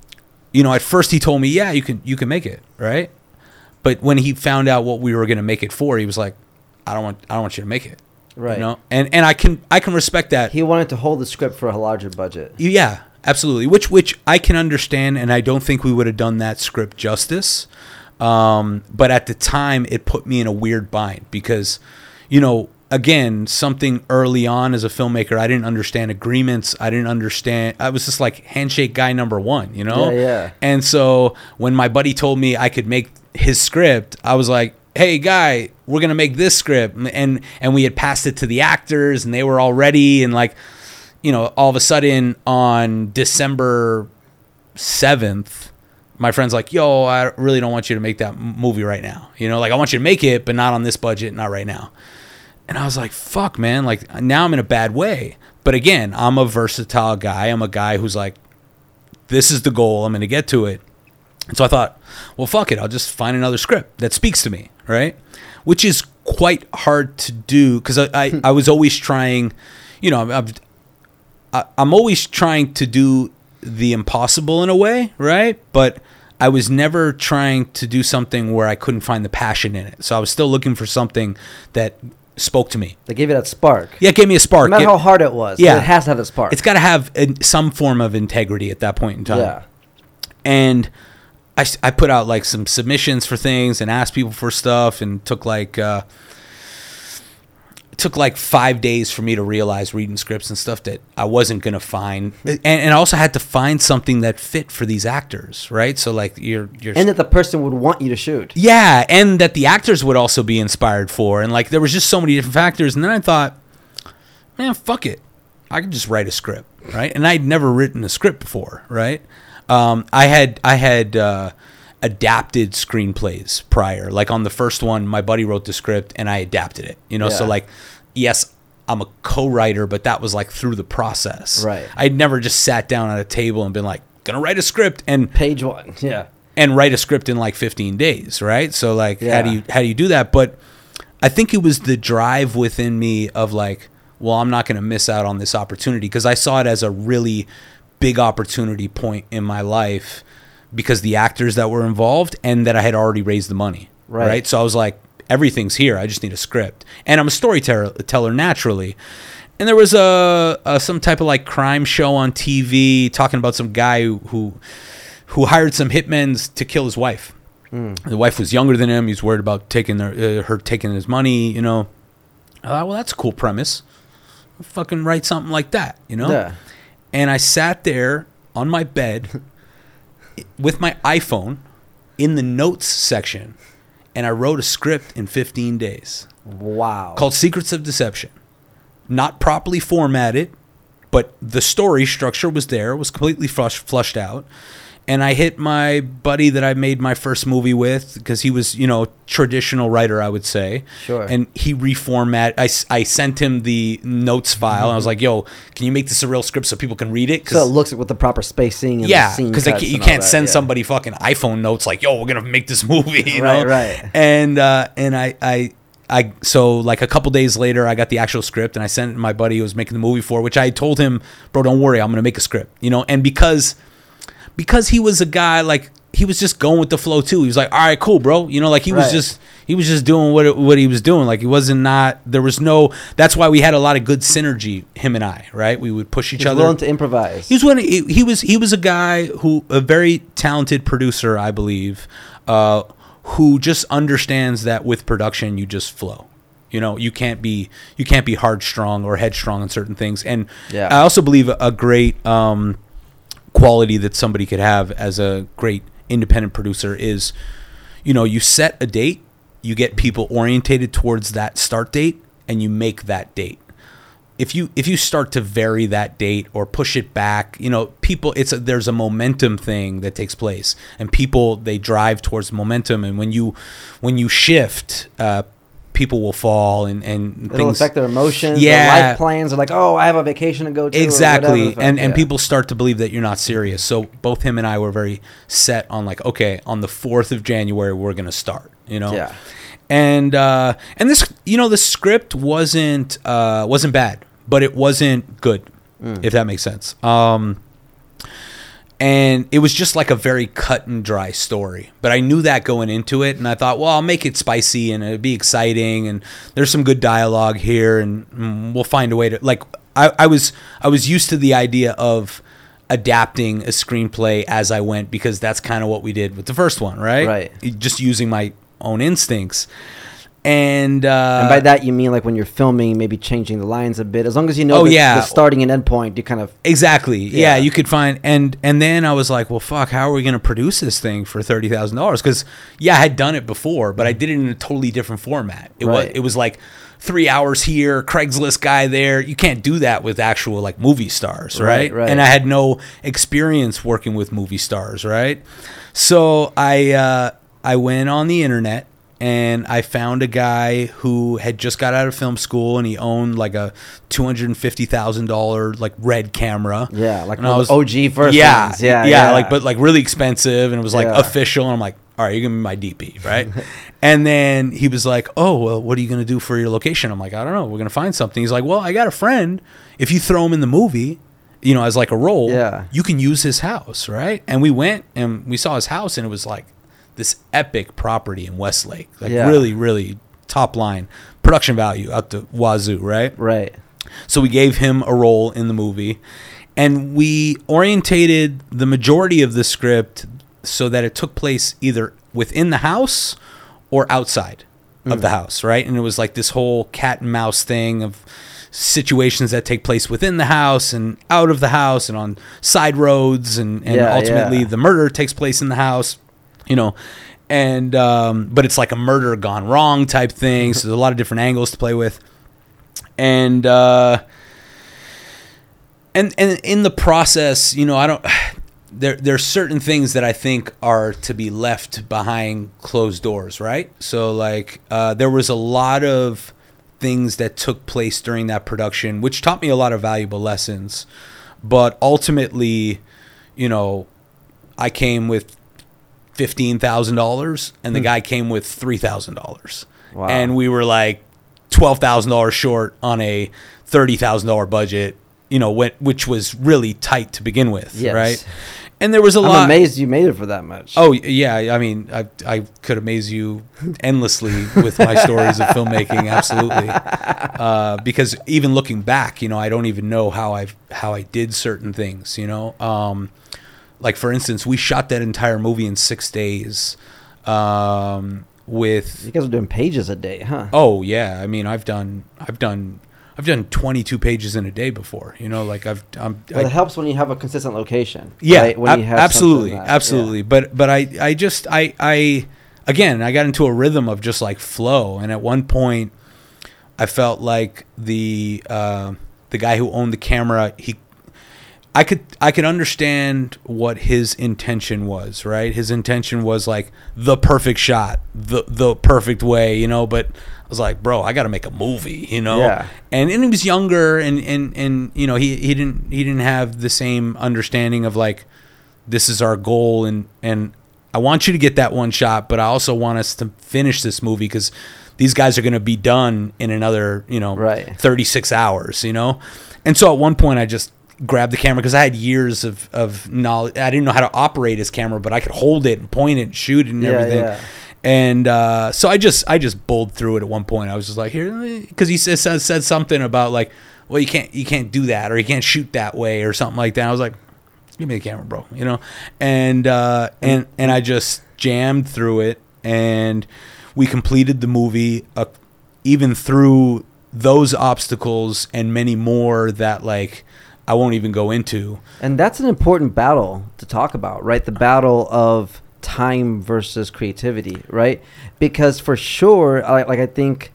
you know, at first he told me, yeah, you can you can make it, right? But when he found out what we were going to make it for, he was like, I don't want I don't want you to make it, Right. You know, and and I can I can respect that. He wanted to hold the script for a larger budget. Yeah, absolutely. Which which I can understand, and I don't think we would have done that script justice. Um, but at the time, it put me in a weird bind because, you know, again, something early on as a filmmaker, I didn't understand agreements. I didn't understand. I was just like handshake guy number one, you know. Yeah, yeah. And so when my buddy told me I could make his script, I was like, "Hey, guy, we're gonna make this script," and and we had passed it to the actors, and they were all ready, and like you know, all of a sudden on December 7th, my friend's like, yo, I really don't want you to make that movie right now. You know, like I want you to make it, but not on this budget, not right now. And I was like, fuck, man. Like now I'm in a bad way. But again, I'm a versatile guy. I'm a guy who's like, this is the goal. I'm going to get to it. And so I thought, well, fuck it. I'll just find another script that speaks to me, right? Which is quite hard to do because I, I, hmm. I was always trying, you know, I've, I, I'm always trying to do the impossible in a way, right? But I was never trying to do something where I couldn't find the passion in it. So I was still looking for something that spoke to me. They gave it that spark. Yeah, it gave me a spark. No matter It- how hard it was, Yeah. it has to have a spark. it's got to have in- some form of integrity at that point in time yeah. and I put out like some submissions for things and asked people for stuff and took like uh, it took like five days for me to realize reading scripts and stuff that I wasn't gonna find and, and I also had to find something that fit for these actors right so like you're you're And that the person would want you to shoot. yeah, and that the actors would also be inspired for, and like there was just so many different factors. And then I thought, man, fuck it, I could just write a script, right? And I'd never written a script before, right? Um, I had I had uh, adapted screenplays prior, like on the first one, my buddy wrote the script and I adapted it, you know. So like, yes. I'm a co-writer, but that was like through the process. Right. I'd never just sat down at a table and been like, "Gonna write a script," and Page one. Yeah. and write a script in like 15 days, right? So like Yeah. how do you how do you do that? But I think it was the drive within me of like, well, I'm not to miss out on this opportunity because I saw it as a really big opportunity point in my life because the actors that were involved and that I had already raised the money, Right. right? So I was like, everything's here. I just need a script, and I'm a storyteller teller naturally. And there was a, a some type of like crime show on TV talking about some guy who who, who hired some hitmen to kill his wife. The wife was younger than him. He's worried about taking their, uh, her taking his money. You know, I thought, well, that's a cool premise. I'll fucking write something like that. You know. Yeah. And I sat there on my bed with my iPhone in the notes section, and I wrote a script in 15 days Wow. called Secrets of Deception. Not properly formatted, but the story structure was there, was completely flush, flushed out. And I hit my buddy that I made my first movie with because he was, you know, traditional writer, I would say. Sure. And he reformat. I, I sent him the notes file. And I was like, "Yo, can you make this a real script so people can read it?" so it looks like with the proper spacing and yeah, the scene because you can't that, send yeah. somebody fucking iPhone notes like, "Yo, we're gonna make this movie," you Right, know? right. And uh, and I I I so like a couple days later, I got the actual script and I sent it to my buddy who was making the movie for, which I told him, "Bro, don't worry, I'm gonna make a script," you know. And because because he was a guy like he was just going with the flow too. He was like, "All right, cool, bro," you know, like he was just he was just doing what it, what he was doing. Like he wasn't not there was no. That's why we had a lot of good synergy, him and I. Right, we would push each He's other. willing to improvise. He was one. He, he was he was a guy who a very talented producer, I believe, uh, who just understands that with production you just flow. You know, you can't be you can't be hard strong or headstrong on certain things. And Yeah. I also believe a great um, quality that somebody could have as a great independent producer is, you know, you set a date, you get people orientated towards that start date, and you make that date. If you if you start to vary that date or push it back, you know, people it's a, there's a momentum thing that takes place, and people they drive towards momentum, and when you when you shift, uh, people will fall and and It'll things affect their emotions. Yeah. Their life plans are like, oh, I have a vacation to go to. exactly and and Yeah. people start to believe that you're not serious so both him and i were very set on like okay on the 4th of january we're gonna start you know Yeah. and uh, and this you know the script wasn't uh, wasn't bad, but it wasn't good, if that makes sense. Um, and it was just like a very cut and dry story. But I knew that going into it, and I thought, well, I'll make it spicy and it'd be exciting, and there's some good dialogue here, and mm, we'll find a way to like. I, I was I was used to the idea of adapting a screenplay as I went because that's kind of what we did with the first one, right? Right. Just using my own instincts, and uh, And by that you mean like when you're filming, maybe changing the lines a bit. As long as you know Oh, the, yeah. the starting and end point, you kind of Exactly. Yeah. Yeah. you could find and and then I was like, well, fuck, how are we going to produce this thing for thirty thousand dollars? Because yeah, I had done it before, but I did it in a totally different format. It was Right. it was like three hours here, Craigslist guy there. You can't do that with actual like movie stars, Right, right? right. And I had no experience working with movie stars, right? So I uh, I went on the internet and I found a guy who had just got out of film school and he owned like a two hundred and fifty thousand dollar like red camera. Yeah, like And of the OG first yeah. Yeah, yeah, yeah. like but like really expensive and it was like Yeah. official. And I'm like, all right, you're gonna be my DP, right? and then he was like, oh well, what are you gonna do for your location? I'm like, I don't know. We're gonna find something. He's like, well, I got a friend. If you throw him in the movie. You know, as like a role, Yeah. you can use his house, right? And we went and we saw his house, and it was like this epic property in Westlake, like Yeah. really, really top line production value out the wazoo, right? right. So we gave him a role in the movie, and we orientated the majority of the script so that it took place either within the house or outside of the mm. house, right? And it was like this whole cat and mouse thing of situations that take place within the house and out of the house and on side roads and, and Yeah, ultimately yeah. the murder takes place in the house you know and um, but it's like a murder gone wrong type thing. So there's a lot of different angles to play with. And uh and and in the process you know i don't there there's certain things that i think are to be left behind closed doors right? So like uh there was a lot of things that took place during that production which taught me a lot of valuable lessons. But ultimately you know i came with $15,000 and the guy came with $3,000 Wow. and we were like twelve thousand dollars short on a thirty thousand dollar budget. You know, wh- which was really tight to begin with, Yes. right? And there was a I'm lot. amazed you made it for that much. Oh yeah, I mean, I I could amaze you endlessly with my stories of filmmaking, absolutely. Uh, because even looking back, you know, I don't even know how I how I did certain things. You know, um, like for instance, we shot that entire movie in six days. Um, with you guys are doing pages a day, huh? Oh yeah, I mean I've done I've done I've done 22 pages in a day before. You know, like I've I'm Well, it helps when you have a consistent location. yeah, right? When ab- you have absolutely, that- absolutely. But but I I just I I again I got into a rhythm of just like flow, and at one point I felt like the uh, the guy who owned the camera he. I could I could understand what his intention was, right? His intention was like the perfect shot, the the perfect way, you know, but I was like, bro, I got to make a movie, you know? Yeah. And, and he was younger and and and you know, he he didn't he didn't have the same understanding of like this is our goal and and I want you to get that one shot, but I also want us to finish this movie cuz these guys are going to be done in another, you know, Right. 36 hours, you know? And so at one point I just grabbed the camera because I had years of, of knowledge. I didn't know how to operate his camera, but I could hold it and point it and shoot it and Yeah, everything. yeah. And uh, so I just I just bowled through it at one point. I was just like here because he says said, said something about like well you can't you can't do that or you can't shoot that way or something like that. I was like give me the camera, bro. You know, and uh, and and I just jammed through it, and we completed the movie, uh, even through those obstacles and many more that like I won't even go into. And that's an important battle to talk about, right? The battle of time versus creativity, right? Because for sure, like, like I think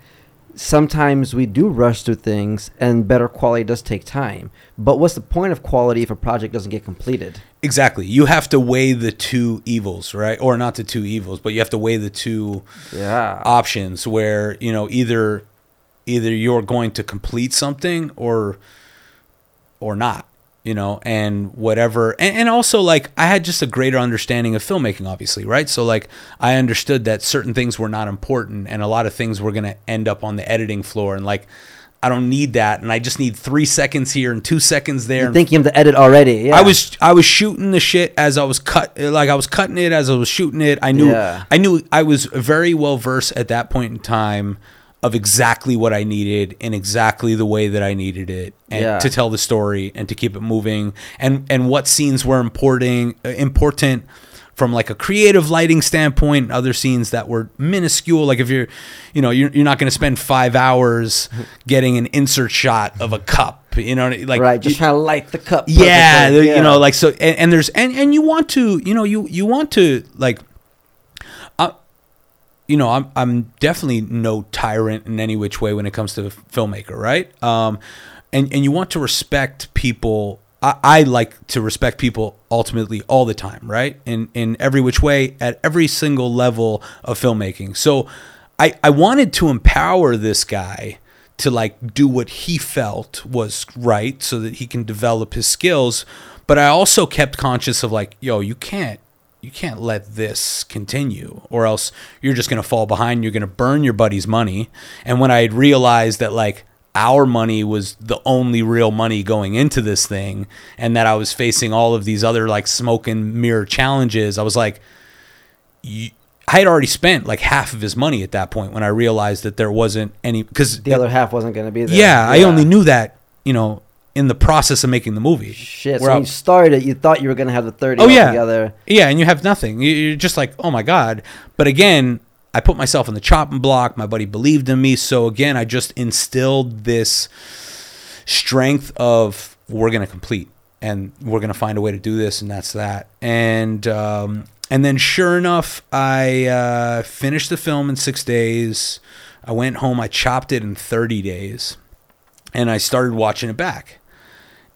sometimes we do rush through things and better quality does take time. But what's the point of quality if a project doesn't get completed? Exactly. You have to weigh the two evils, right? Or not the two evils, but you have to weigh the two Yeah. options where, you know, either either you're going to complete something or or not. you know, and whatever. And, and also, like, I had just a greater understanding of filmmaking, obviously, right? So, like, I understood that certain things were not important and a lot of things were going to end up on the editing floor. And, like, I don't need that, and I just need three seconds here and two seconds there. You're thinking of the edit already. Yeah. I was I was shooting the shit as I was cut like I was cutting it as I was shooting it. I knew Yeah. I knew I was very well versed at that point in time of exactly what I needed in exactly the way that I needed it and Yeah. to tell the story and to keep it moving and and what scenes were important uh, important from like a creative lighting standpoint and other scenes that were minuscule like if you're you know you're, you're not going to spend five hours getting an insert shot of a cup you know like right, just you- trying to light the cup. yeah, the- you know, like so, and, and there's and and you want to, you know, you you want to like, you know, I'm I'm definitely no tyrant in any which way when it comes to filmmaker, right? Um, and and you want to respect people. I, I like to respect people ultimately all the time, right? In in every which way at every single level of filmmaking. So, I I wanted to empower this guy to like do what he felt was right so that he can develop his skills but i also kept conscious of like yo you can't you can't let this continue or else you're just going to fall behind you're going to burn your buddy's money and when i had realized that like our money was the only real money going into this thing and that i was facing all of these other like smoke and mirror challenges i was like I had already spent like half of his money at that point when I realized that there wasn't any because the other half wasn't going to be there. yeah, I only knew that you know in the process of making the movie. Shit. Where So I- when you started, you thought you were going to have the thirty oh yeah, together. yeah, and you have nothing. You- You're just like, oh my god. But again, I put myself in the chopping block. My buddy believed in me, so again, I just instilled this strength of we're gonna complete and we're gonna find a way to do this, and that's that. And um, and then sure enough, I uh, finished the film in six days. I went home. I chopped it in thirty days, and I started watching it back,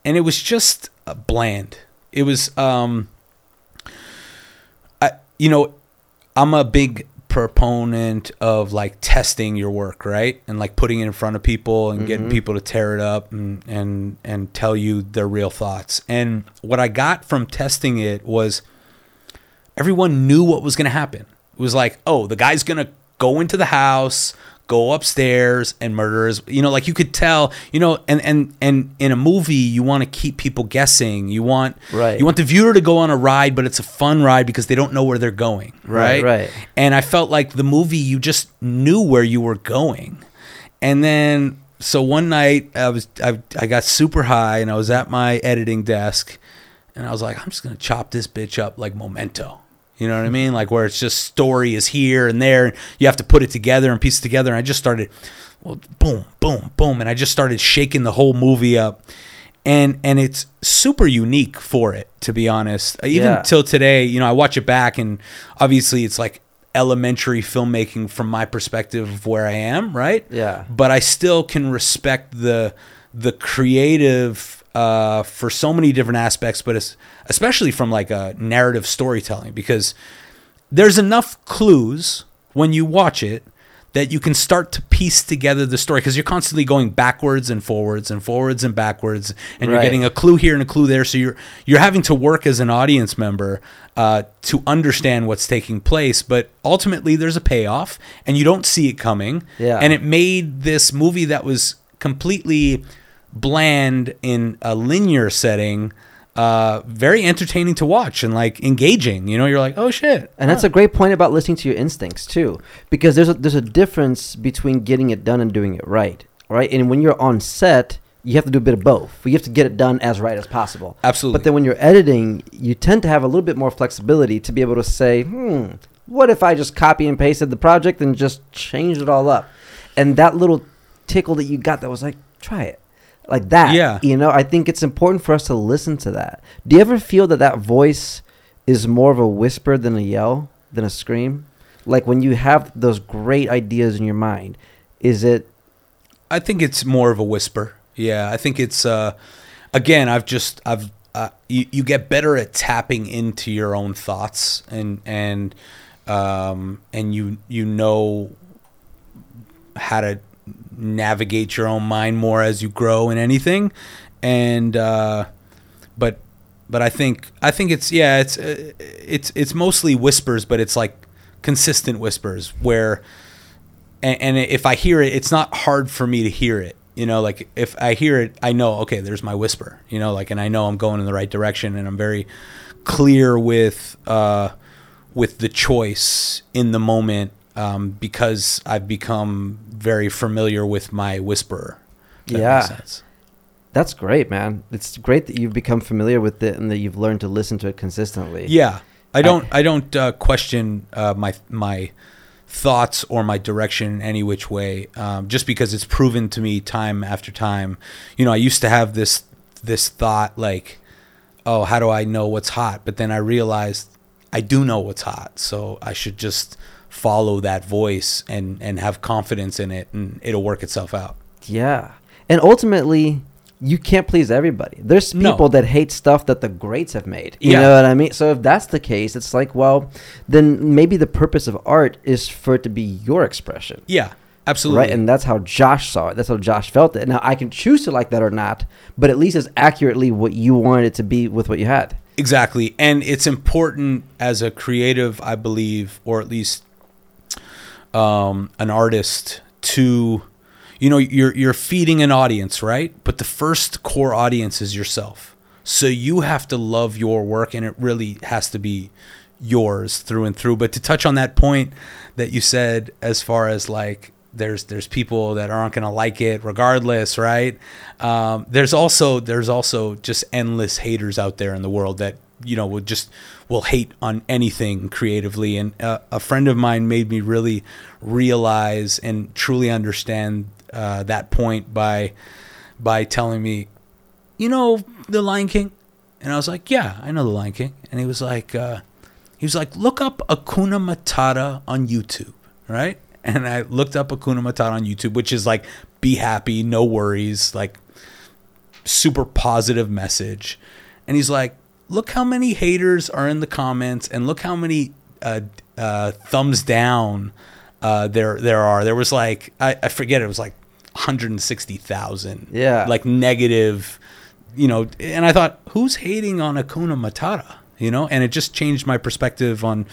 and it was just uh, bland. It was, um, I you know, I'm a big proponent of like testing your work, right? And like putting it in front of people and getting people to tear it up and and and tell you their real thoughts. And what I got from testing it was everyone knew what was going to happen. It was like, "Oh, the guy's going to go into the house, go upstairs and murder his you know like you could tell you know and and and in a movie you want to keep people guessing you want Right. you want the viewer to go on a ride but it's a fun ride because they don't know where they're going Right, right right. and i felt like the movie you just knew where you were going and then so one night i was i, I got super high and i was at my editing desk and i was like i'm just gonna chop this bitch up like memento you know what I mean? Like where it's just story is here and there, and you have to put it together and piece it together. And I just started, well, boom, boom, boom, and I just started shaking the whole movie up, and and it's super unique for it to be honest. Uh, even Yeah. till today, you know, I watch it back, and obviously it's like elementary filmmaking from my perspective of where I am, right? Yeah. But I still can respect the the creative uh, for so many different aspects, but it's, especially from like a narrative storytelling because there's enough clues when you watch it that you can start to piece together the story because you're constantly going backwards and forwards and forwards and backwards and you're getting a clue here and a clue there so you're you're having to work as an audience member uh, to understand what's taking place but ultimately there's a payoff and you don't see it coming Yeah. and it made this movie that was completely bland in a linear setting uh, very entertaining to watch and like engaging you know you're like oh shit And that's a great point about listening to your instincts too, because there's a, there's a difference between getting it done and doing it right, right? And when you're on set, you have to do a bit of both. You have to get it done as right as possible. Absolutely. But then when you're editing, you tend to have a little bit more flexibility to be able to say, hmm, what if I just copy and pasted the project and just changed it all up? And that little tickle that you got that was like, try it. Like that. Yeah. You know, I think it's important for us to listen to that. Do you ever feel that that voice is more of a whisper than a yell, than a scream? Like when you have those great ideas in your mind, is it I think it's more of a whisper. Yeah, I think it's uh again, I've just I've uh, you, you get better at tapping into your own thoughts and and um and you you know how to navigate your own mind more as you grow in anything and uh but but I think I think it's yeah it's uh, it's it's mostly whispers, but it's like consistent whispers where and, and if I hear it, it's not hard for me to hear it. You know, like if I hear it, I know okay, there's my whisper. You know, like and I know I'm going in the right direction, and I'm very clear with uh, with the choice in the moment um, because I've become very familiar with my whisperer. if that makes Yeah. That's great, man. It's great that you've become familiar with it and that you've learned to listen to it consistently. Yeah, I don't. I don't uh, question uh, my my thoughts or my direction in any which way, um, just because it's proven to me time after time. You know, I used to have this this thought like, "Oh, how do I know what's hot?" But then I realized I do know what's hot, so I should just follow that voice and and have confidence in it, and it'll work itself out. Yeah. And ultimately, you can't please everybody. There's No. people that hate stuff that the greats have made. You Yeah. know what I mean? So if that's the case, it's like, well, then maybe the purpose of art is for it to be your expression. Yeah, absolutely. Right, and that's how Josh saw it. That's how Josh felt it. Now I can choose to like that or not, but at least it's accurately what you wanted it to be with what you had. Exactly. And it's important as a creative, I believe, or at least um, an artist to you know you're you're feeding an audience, right? But the first core audience is yourself. So you have to love your work and it really has to be yours through and through. But to touch on that point that you said as far as like there's there's people that aren't gonna like it regardless, right? Um, there's also there's also just endless haters out there in the world that you know will just will hate on anything creatively. And uh, a friend of mine made me really realize and truly understand uh, that point by by telling me, you know, the Lion King, and I was like, yeah, I know the Lion King, and he was like, uh, he was like, look up Hakuna Matata on YouTube, right? And I looked up Hakuna Matata on YouTube, which is like, be happy, no worries, like super positive message. And he's like, look how many haters are in the comments, and look how many uh, uh, thumbs down uh, there there are. There was like I, I forget it was like 160,000. Yeah. like negative, you know. And I thought, who's hating on Hakuna Matata? You know, and it just changed my perspective on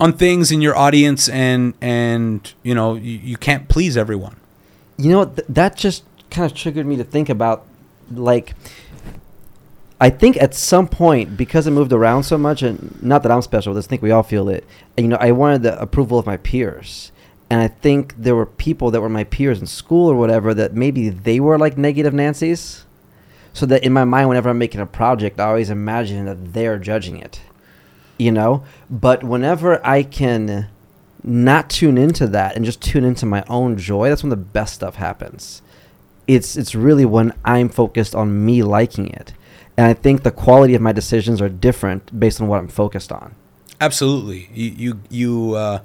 on things in your audience, and and you know, you, you can't please everyone. You know, th- that just kind of triggered me to think about, like, I think at some point because I moved around so much, and not that I'm special, I just think we all feel it. You know, I wanted the approval of my peers, and I think there were people that were my peers in school or whatever that maybe they were like negative Nancy's, so that in my mind, whenever I'm making a project, I always imagine that they're judging it. You know, but whenever I can not tune into that and just tune into my own joy, that's when the best stuff happens. It's it's really when I'm focused on me liking it. And I think the quality of my decisions are different based on what I'm focused on. Absolutely. You you you uh,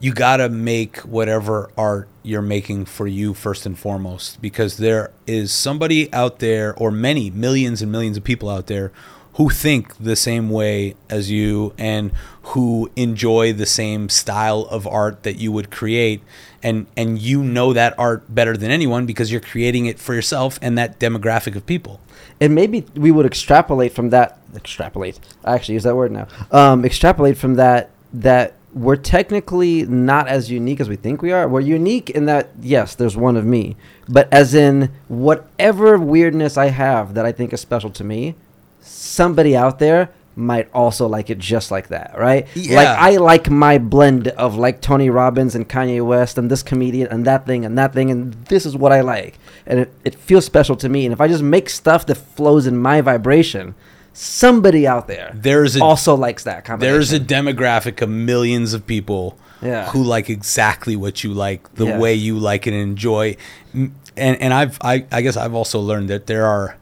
you gotta make whatever art you're making for you first and foremost, because there is somebody out there, or many millions and millions of people out there, who think the same way as you and who enjoy the same style of art that you would create and and you know that art better than anyone because you're creating it for yourself and that demographic of people And maybe we would extrapolate from that. Extrapolate. I actually use that word now. Um, extrapolate from that that we're technically not as unique as we think we are. We're unique in that yes, there's one of me, but as in whatever weirdness I have that I think is special to me, somebody out there might also like it just like that, right? Yeah. Like I like my blend of like Tony Robbins and Kanye West and this comedian and that thing and that thing and this is what I like. And it, it feels special to me. And if I just make stuff that flows in my vibration, somebody out there there's a also likes that combination. there's a demographic of millions of people Yeah. who like exactly what you like, the Yes. way you like it and enjoy. And and I've I, I guess I've also learned that there are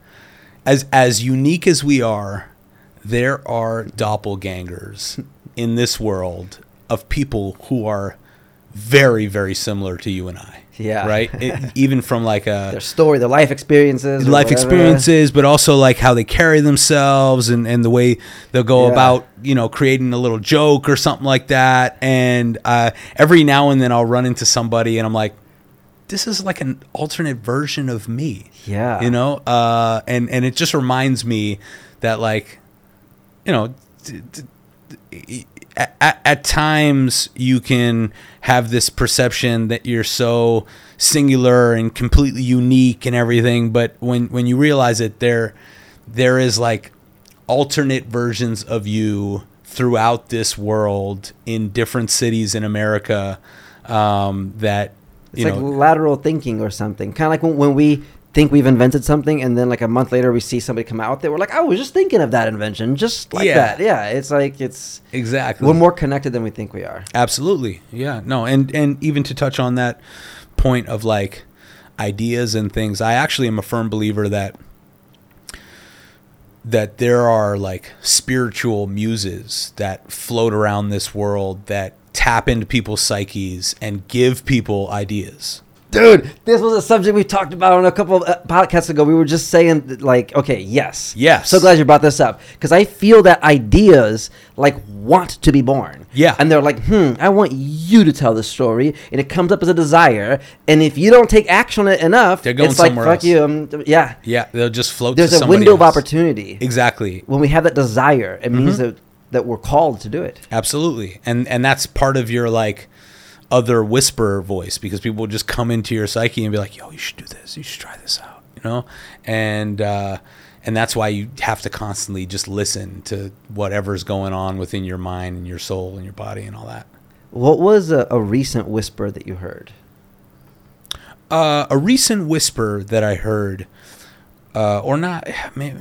as as unique as we are, there are doppelgangers in this world of people who are very very similar to you and I. Yeah. Right? It, even from like a their story, their life experiences, life whatever. experiences, but also like how they carry themselves and, and the way they'll go Yeah. about, you know, creating a little joke or something like that. And uh, every now and then I'll run into somebody and I'm like, this is like an alternate version of me. Yeah. You know, uh, and and it just reminds me that like, you know, d- d- at, at, times you can have this perception that you're so singular and completely unique and everything, but when when you realize it, there there is like alternate versions of you throughout this world in different cities in America um, that It's like know lateral thinking or something. Kind of like when, when we think we've invented something and then like a month later we see somebody come out there, we're like, I was just thinking of that invention, just like Yeah. that. Yeah, it's like it's exactly we're more connected than we think we are. Absolutely. Yeah. No, and and even to touch on that point of like ideas and things, I actually am a firm believer that that there are like spiritual muses that float around this world that tap into people's psyches and give people ideas. Dude, this was a subject we talked about on a couple of uh, podcasts ago. We were just saying, like, okay, yes. Yes. So glad you brought this up. Because I feel that ideas, like, want to be born. Yeah. And they're like, hmm, I want you to tell this story. And it comes up as a desire. And if you don't take action on it enough, They're going it's like, somewhere fuck else. you. Um, yeah. Yeah, they'll just float There's a window of opportunity. Exactly. When we have that desire, it means Mm-hmm. that, that we're called to do it. Absolutely. And and that's part of your like other whisper voice because people will just come into your psyche and be like, "Yo, you should do this. You should try this out." You know? And uh and that's why you have to constantly just listen to whatever's going on within your mind and your soul and your body and all that. What was a, a recent whisper that you heard? Uh, a recent whisper that I heard, uh, or not, maybe,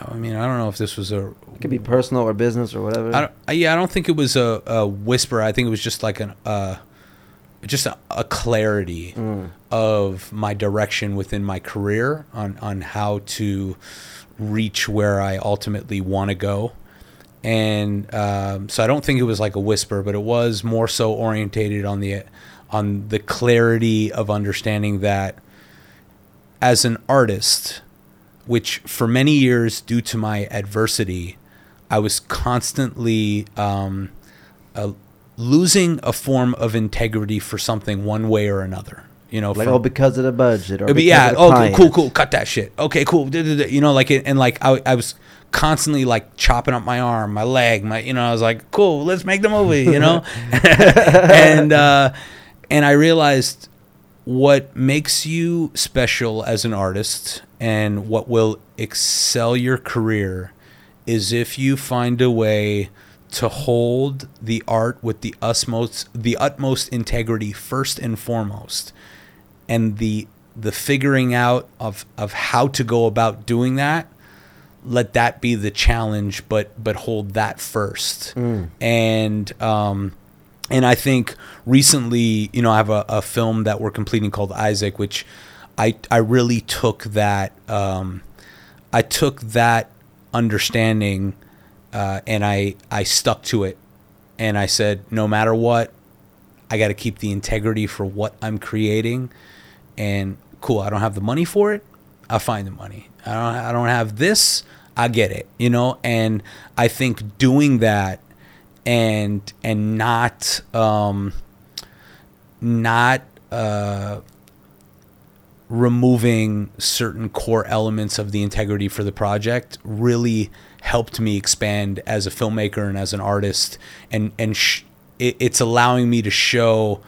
I mean, I don't know if this was a It could be personal or business or whatever. I don't, yeah, I don't think it was a, a whisper. I think it was just like an uh, just a, a clarity of my direction within my career on on how to reach where I ultimately want to go. And um, so I don't think it was like a whisper, but it was more so orientated on the on the clarity of understanding that as an artist, which for many years, due to my adversity, I was constantly um, losing a form of integrity for something one way or another. You know, like, from- oh, because of the budget. Or be, because yeah. Oh, client. cool, cool. Cut that shit. Okay, cool. You know, like and like I, I was constantly like chopping up my arm, my leg, my. You know, I was like, cool. Let's make the movie. You know, and uh, and I realized what makes you special as an artist and what will excel your career is if you find a way to hold the art with the utmost the utmost integrity first and foremost and the the figuring out of of how to go about doing that let that be the challenge but but hold that first. And um and I think recently, you know, I have a, a film that we're completing called Isaac, which I I really took that um, I took that understanding uh, and I I stuck to it, and I said no matter what, I got to keep the integrity for what I'm creating, and cool. I don't have the money for it. I'll find the money. I don't I don't have this. I get it, you know, and I think doing that and and not um not uh removing certain core elements of the integrity for the project really helped me expand as a filmmaker and as an artist and and sh- it, it's allowing me to show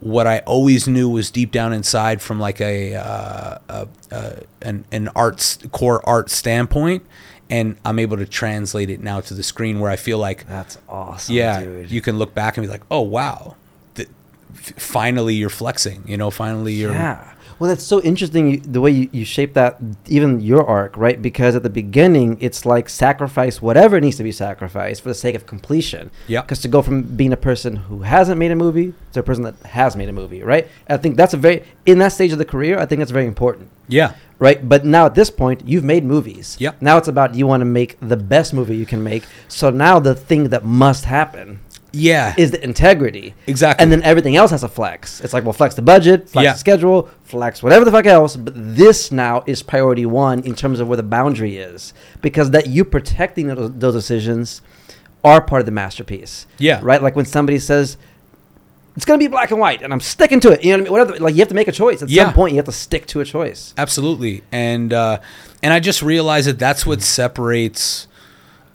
what I always knew was deep down inside from like a, uh, a, a an an arts core art standpoint and I'm able to translate it now to the screen where I feel like That's awesome, yeah, dude. you can look back and be like, "Oh wow, th- finally you're flexing." You know, finally you're Yeah. Well, that's so interesting you, the way you, you shape that, even your arc, right? Because at the beginning, it's like sacrifice whatever needs to be sacrificed for the sake of completion. Yeah. Because to go from being a person who hasn't made a movie to a person that has made a movie, right? I think that's a very, in that stage of the career, I think that's very important. yeah, Right, but now at this point, you've made movies. Yep. Now it's about you want to make the best movie you can make. So now the thing that must happen yeah, is the integrity. Exactly. And then everything else has a flex. It's like, well, flex the budget, flex Yeah. the schedule, flex whatever the fuck else. But this now is priority one in terms of where the boundary is. Because that you protecting those, those decisions are part of the masterpiece. Yeah. Right? Like when somebody says, it's gonna be black and white, and I'm sticking to it. You know what I mean? Whatever, like you have to make a choice. At Yeah. some point, you have to stick to a choice. Absolutely, and uh, and I just realized that that's what separates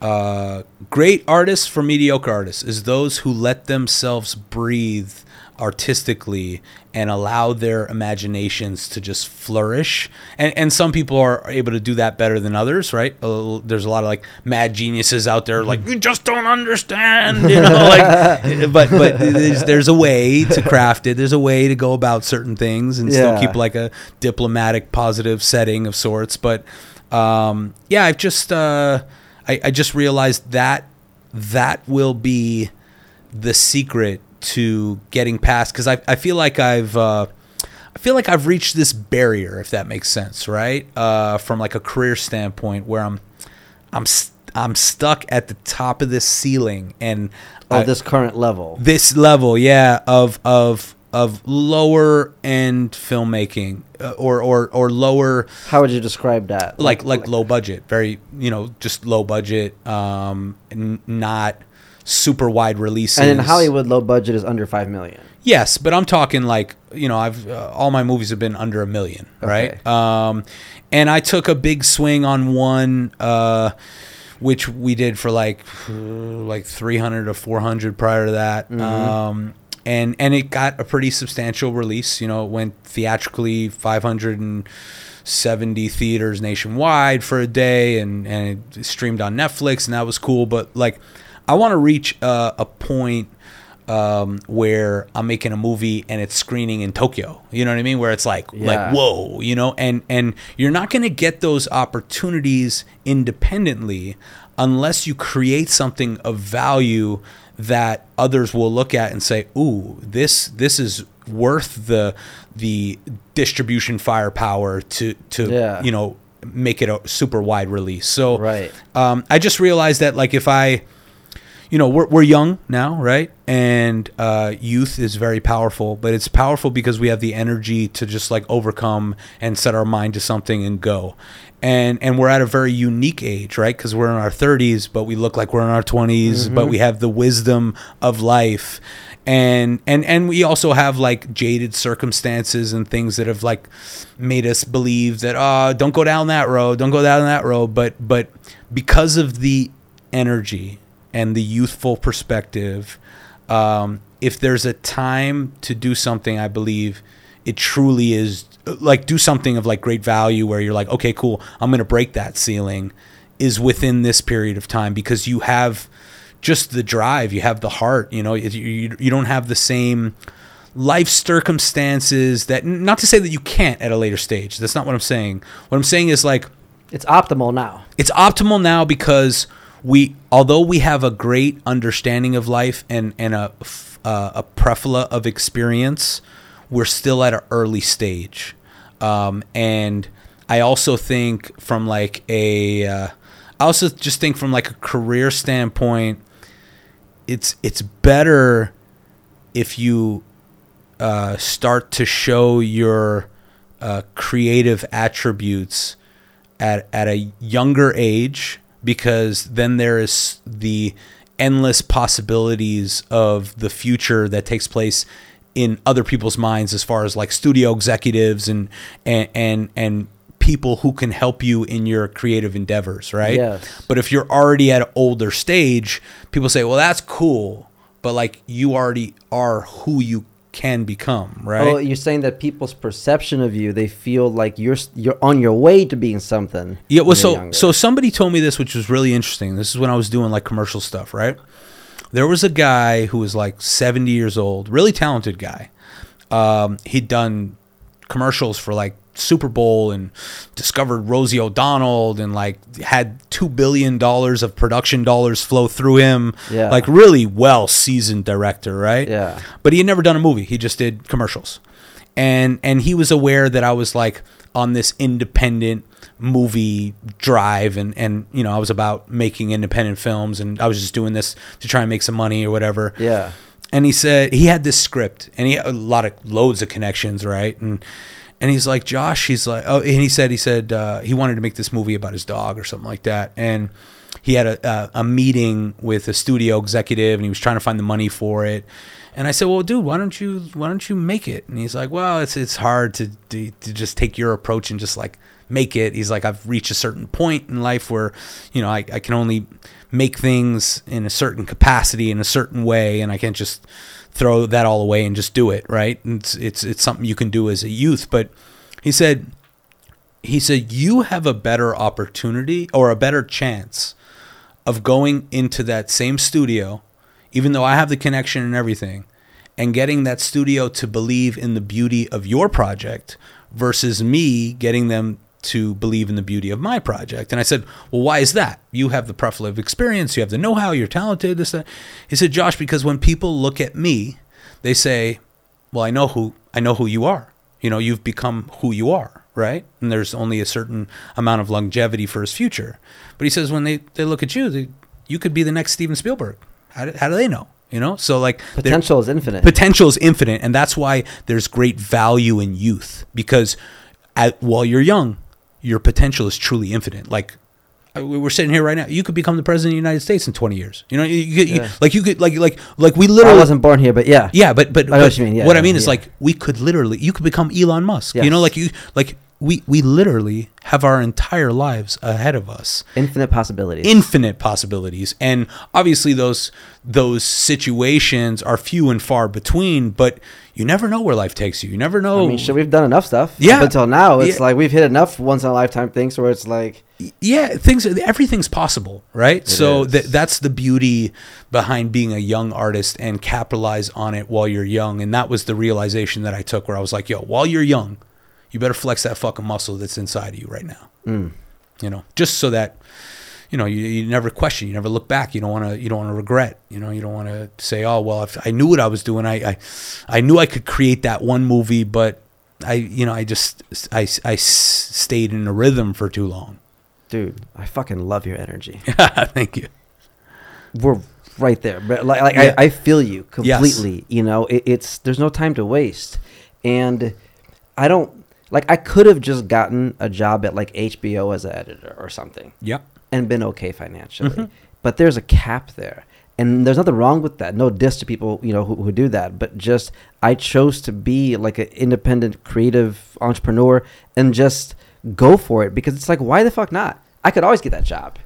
uh, great artists for mediocre artists is those who let themselves breathe artistically and allow their imaginations to just flourish. And and some people are able to do that better than others, right? Uh, there's a lot of like mad geniuses out there, like you just don't understand, you know. Like, but but there's, there's a way to craft it. There's a way to go about certain things and still keep like a diplomatic, positive setting of sorts. But um, yeah, I've just uh, I, I just realized that that will be the secret to getting past because I, I feel like I've uh, I feel like I've reached this barrier if that makes sense right uh, from like a career standpoint where I'm I'm st- I'm stuck at the top of this ceiling and Of I- this current level. this level yeah of of of lower end filmmaking uh, or or or lower How would you describe that? like like low budget very you know just low budget um n- not super wide releases and in Hollywood, low budget is under five million. yes but i'm talking like you know i've uh, all my movies have been under a million right Okay. um and i took a big swing on one uh which we did for like like 300 or 400 prior to that um and and it got a pretty substantial release you know it went theatrically 570 theaters nationwide for a day and and it streamed on netflix and that was cool but like i want to reach uh, a point um, where I'm making a movie and it's screening in Tokyo. You know what I mean? Where it's like Yeah. like whoa, you know, and and you're not going to get those opportunities independently unless you create something of value that others will look at and say, "Ooh, this this is worth the the distribution firepower to to Yeah. you know make it a super wide release." So Right. um, I just realized that like if I you know we're, we're young now right and uh, youth is very powerful but it's powerful because we have the energy to just like overcome and set our mind to something and go and and we're at a very unique age right? Because we're in our 30s but we look like we're in our 20s but we have the wisdom of life. And and and we also have like jaded circumstances and things that have like made us believe that uh don't go down that road don't go down that road. But but because of the energy and the youthful perspective um if there's a time to do something i believe it truly is like do something of like great value where you're like okay cool i'm going to break that ceiling is within this period of time because you have just the drive you have the heart you know you, you, you don't have the same life circumstances that not to say that you can't at a later stage that's not what i'm saying what i'm saying is like It's optimal now. it's optimal now because we although we have a great understanding of life and and a uh, a prefla of experience we're still at an early stage. Um, and i also think from like a uh, i also just think from like a career standpoint it's it's better if you uh, start to show your uh, creative attributes at at a younger age because then there is the endless possibilities of the future that takes place in other people's minds as far as like studio executives and and and, and people who can help you in your creative endeavors right Yes. but if you're already at an older stage people say well that's cool but like you already are who you can become right Oh, you're saying that people's perception of you, they feel like you're you're on your way to being something. Yeah, well, so younger. so somebody told me this, which was really interesting. This is when I was doing like commercial stuff, right? There was a guy who was like seventy years old, really talented guy. Um, he'd done commercials for like Super Bowl and discovered Rosie O'Donnell and like had two billion dollars of production dollars flow through him. Yeah. like really well seasoned director, right? Yeah. but he had never done a movie. He just did commercials, and and he was aware that I was like on this independent movie drive, and and you know I was about making independent films, and I was just doing this to try and make some money or whatever. Yeah. And he said he had this script, and he had a lot of loads of connections, right? And and he's like Josh, he's like, oh, and he said he said uh, he wanted to make this movie about his dog or something like that, and he had a, a a meeting with a studio executive and he was trying to find the money for it. And I said, "Well, dude, why don't you why don't you make it?" And he's like, "Well, it's it's hard to to, to just take your approach and just like make it." He's like, "I've reached a certain point in life where, you know, I, I can only make things in a certain capacity in a certain way, and I can't just throw that all away and just do it, right? And it's it's it's something you can do as a youth." But he said he said you have a better opportunity or a better chance of going into that same studio even though I have the connection and everything and getting that studio to believe in the beauty of your project versus me getting them to believe in the beauty of my project. And I said, Well, why is that? You have the profile of experience, you have the know how, you're talented, this, that. He said, Josh, because when people look at me, they say, Well, I know who I know who you are. You know, you've become who you are, right? And there's only a certain amount of longevity for his future. But he says when they, they look at you, they, you could be the next Steven Spielberg. How do, how do they know? You know, so like Potential is infinite. potential is infinite and that's why there's great value in youth because at, while you're young your potential is truly infinite. Like we- we're sitting here right now. You could become the president of the united states in 20 years. You know you, you, you- like you could like like like we literally. I wasn't born here, but yeah. yeah but but, I know what you mean, yeah, what i yeah, mean is like we could literally you could become elon musk you know like you like we we literally have our entire lives ahead of us Infinite possibilities. infinite possibilities and obviously those those situations are few and far between but you never know where life takes you you never know I mean, shit, we've done enough stuff. Yeah. Up until now, it's Yeah. like we've hit enough once in a lifetime things where it's like, yeah things everything's possible right so is. that that's the beauty behind being a young artist and capitalize on it while you're young and that was the realization that i took where i was like yo while you're young you better flex that fucking muscle that's inside of you right now mm, you know just so that you know you, you never question you never look back you don't want to you don't want to regret you know you don't want to say oh well if i knew what i was doing I, I i knew i could create that one movie but i you know i just I I stayed in a rhythm for too long dude, I fucking love your energy. thank you We're right there, but like, like Yeah. I, I feel you Yes. completely. You know, it, it's there's no time to waste, and I don't like. I could have just gotten a job at like HBO as an editor or something. yep and been okay financially. Mhm. But there's a cap there. And there's nothing wrong with that. No diss to people, you know, who, who do that. But just I chose to be like an independent creative entrepreneur and just go for it because it's like why the fuck not? I could always get that job.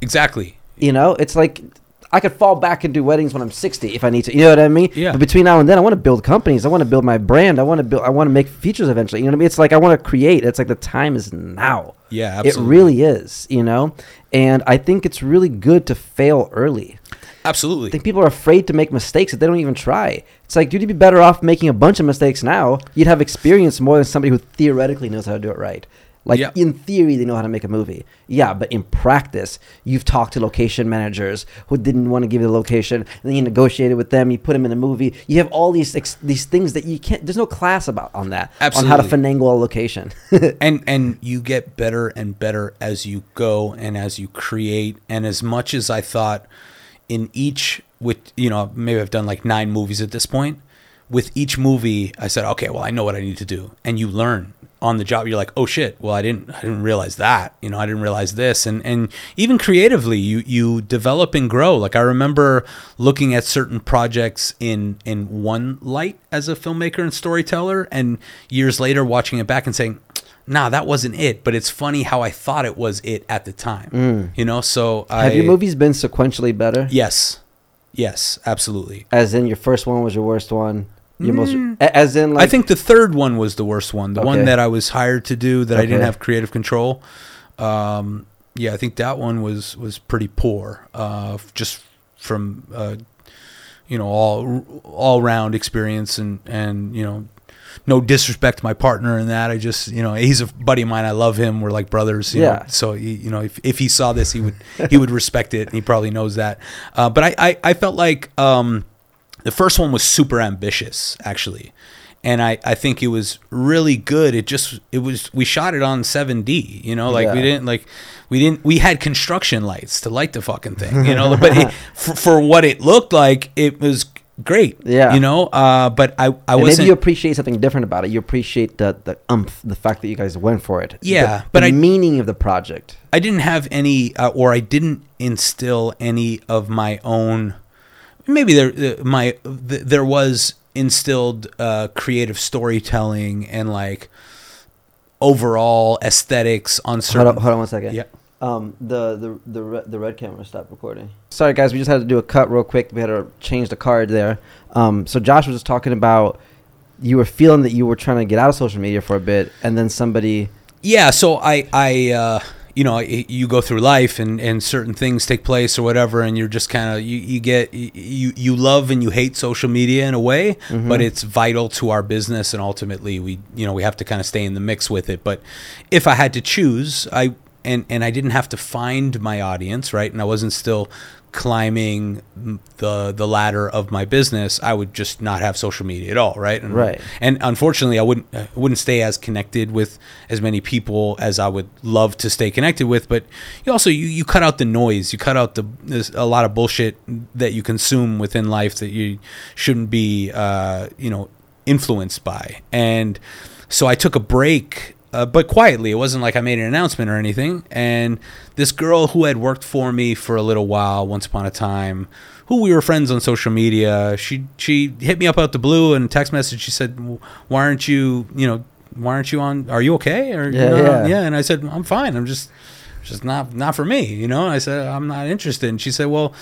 exactly You know, it's like I could fall back and do weddings when I'm 60 if I need to. You know what I mean? Yeah. But between now and then, I want to build companies. I want to build my brand. I want to build. I want to make features eventually. You know what I mean? It's like I want to create. It's like the time is now. yeah absolutely. It really is, you know? And I think it's really good to fail early. Absolutely. I think people are afraid to make mistakes that they don't even try. It's like, dude, you'd be better off making a bunch of mistakes now. You'd have experience more than somebody who theoretically knows how to do it right. Like, Yeah. in theory, they know how to make a movie. Yeah, but in practice, you've talked to location managers who didn't want to give you the location, and then you negotiated with them, you put them in a movie. You have all these ex- these things that you can't, there's no class about on that, on how to Absolutely. finagle a location. and and you get better and better as you go and as you create and as much as i thought in each with you know maybe i've done like nine movies at this point with each movie i said okay well i know what i need to do and you learn on the job you're like oh shit well i didn't i didn't realize that you know i didn't realize this and and even creatively you you develop and grow like i remember looking at certain projects in in one light as a filmmaker and storyteller and years later watching it back and saying nah that wasn't it but it's funny how i thought it was it at the time you know so I, Mm. have your movies been sequentially better? yes yes absolutely As in, your first one was your worst one. Your most, as in, like Mm. I think the third one was the worst one. The one Okay. that I was hired to do that I didn't Okay. have creative control. Um, yeah, I think that one was was pretty poor. Uh, f- just from uh, you know all all round experience and and you know no disrespect to my partner in that. I just you know he's a buddy of mine. I love him. We're like brothers. You Yeah. Know? So he, you know if if he saw this, he would he would respect it. And he probably knows that. Uh, but I, I I felt like. Um, the first one was super ambitious, actually. And I, I think it was really good. It just it was we shot it on 7D, you know, like we didn't like we didn't we had construction lights to light the fucking thing, you know, but it, for, for what it looked like, it was great. Yeah. you know. Uh, but I I And wasn't. maybe you appreciate something different about it. You appreciate the the umph, the fact that you guys went for it. Yeah, the, but the I- meaning of the project. I didn't have any, uh, or I didn't instill any of my own. Maybe there, uh, my th- there was instilled uh, creative storytelling and like overall aesthetics on certain. Hold on, hold on one second. Yeah. Um, the the the red, the red camera stopped recording. Sorry guys, we just had to do a cut real quick. We had to change the card there. Um, so Josh was just talking about you were feeling that you were trying to get out of social media for a bit, and then somebody. Yeah, so I, I, uh, you know, you go through life and, and certain things take place or whatever, and you're just kind of you, you get you you love and you hate social media in a way, mm-hmm. but it's vital to our business, and ultimately we you know we have to kind of stay in the mix with it. But if I had to choose, I and and I didn't have to find my audience, right, and I wasn't still climbing the the ladder of my business, I would just not have social media at all, right? And, Right. and unfortunately, I wouldn't I wouldn't stay as connected with as many people as I would love to stay connected with. But you also you, you cut out the noise, you cut out the there's a lot of bullshit that you consume within life that you shouldn't be uh, you know influenced by. And so I took a break. Uh, but quietly, it wasn't like I made an announcement or anything. And this girl who had worked for me for a little while, once upon a time, who we were friends on social media. She she hit me up out the blue and text message. She said, "Why aren't you you know Why aren't you on? Are you okay?" Or you Yeah, know, yeah. And I said, "I'm fine. I'm just just not not for me." You know. I said, "I'm not interested." And she said, "Well."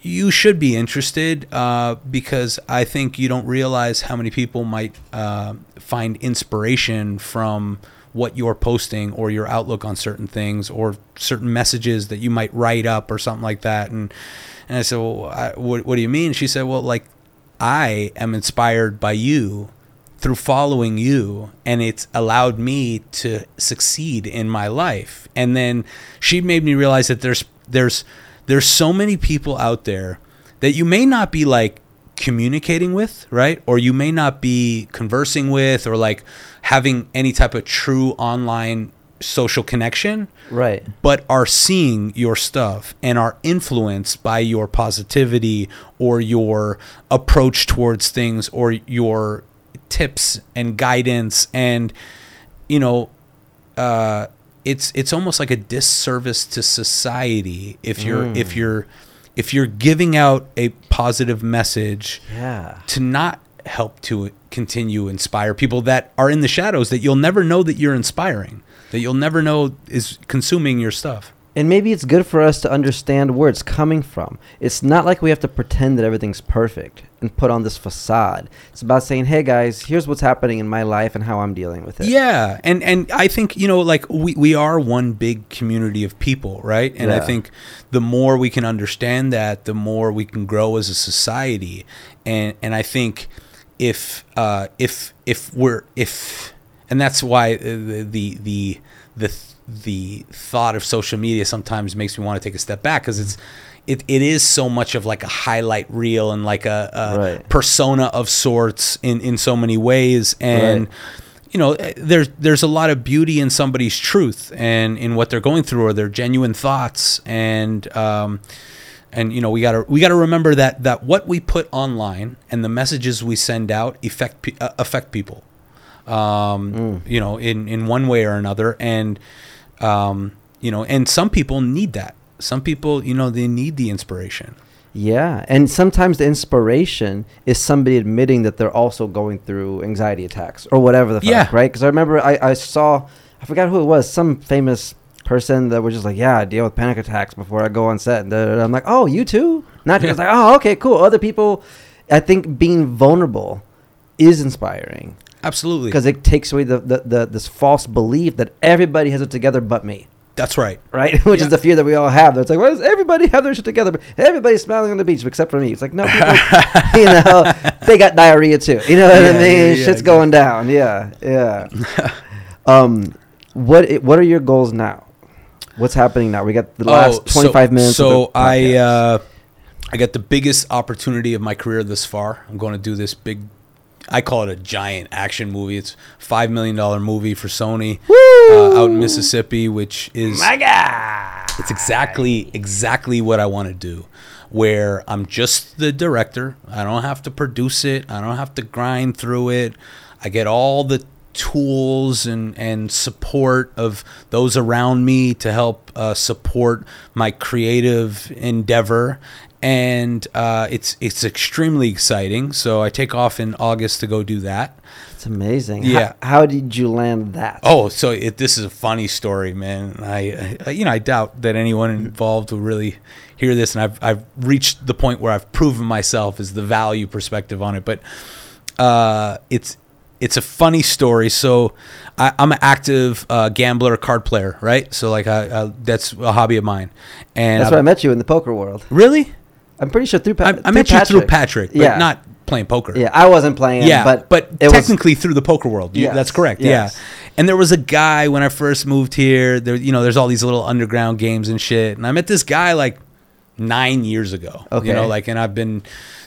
You should be interested uh, because I think you don't realize how many people might uh, find inspiration from what you're posting or your outlook on certain things or certain messages that you might write up or something like that. And and I said, well, I, what, what do you mean? She said, well, like I am inspired by you through following you and it's allowed me to succeed in my life. And then she made me realize that there's there's there's so many people out there that you may not be like communicating with, right? Or you may not be conversing with or like having any type of true online social connection Right. but are seeing your stuff and are influenced by your positivity or your approach towards things or your tips and guidance and you know uh it's it's almost like a disservice to society if you're if mm. you're if you're giving out a positive message Yeah. to not help to continue inspire people that are in the shadows that you'll never know that you're inspiring that you'll never know is consuming your stuff And maybe it's good for us to understand where it's coming from. It's not like we have to pretend that everything's perfect and put on this facade. It's about saying, "Hey guys, here's what's happening in my life and how I'm dealing with it." yeah and and i think you know like we, we are one big community of people right and i think the more we can understand that the more we can grow as a society and and i think if uh if if we're if and that's why the the the the, the thought of social media sometimes makes me want to take a step back because it's it, it is so much of like a highlight reel and like a, a Right. persona of sorts in in so many ways and Right. you know eh, there's there's a lot of beauty in somebody's truth and in what they're going through or their genuine thoughts and um and you know we got to we got to remember that that what we put online and the messages we send out affect uh, affect people um you know in in one way or another and um you know and some people need that some people you know they need the inspiration Yeah, and sometimes the inspiration is somebody admitting that they're also going through anxiety attacks or whatever the fuck, Yeah. right? Because I remember I, I saw, I forgot who it was, some famous person that was just like, yeah, I deal with panic attacks before I go on set. And. I'm like, oh, you too? Not just like, oh, okay, cool. Other people, I think being vulnerable is inspiring absolutely because it takes away the, the, the this false belief that everybody has it together but me. that's right Right, which Yeah. is the fear that we all have. It's like, why does everybody have their shit together? Everybody's smiling on the beach except for me. It's like, no, people, you know, they got diarrhea too. You know what Yeah, I mean? yeah, Shit's going down. Yeah, yeah. um, what what are your goals now? What's happening now? We got the last twenty five so, minutes. So I uh, I got the biggest opportunity of my career thus far. I'm going to do this big. I call it a giant action movie. It's five million dollar movie for Sony uh, out in Mississippi, which is my God. It's exactly exactly what I want to do. Where I'm just the director. I don't have to produce it. I don't have to grind through it. I get all the tools and, and support of those around me to help uh, support my creative endeavor and uh, it's it's extremely exciting so i take off in august to go do that It's amazing. Yeah. How, how did you land that? Oh, so it, this is a funny story, man. I, I, you know, I doubt that anyone involved will really hear this, and I've I've reached the point where I've proven myself as the value perspective on it. But uh, it's it's a funny story. So I, I'm an active uh, gambler, card player, right? So like I, I, that's a hobby of mine, and That's where I met you in the poker world. really. I'm pretty sure through, pa- I, I met you through Patrick, but yeah. not playing poker. Yeah, I wasn't playing. Yeah, but but, it was- technically through the poker world. You, Yes, That's correct. yes. Yeah. And there was a guy when I first moved here. There, you know, there's all these little underground games and shit. And I met this guy like nine years ago. Okay. You know, like, and I've been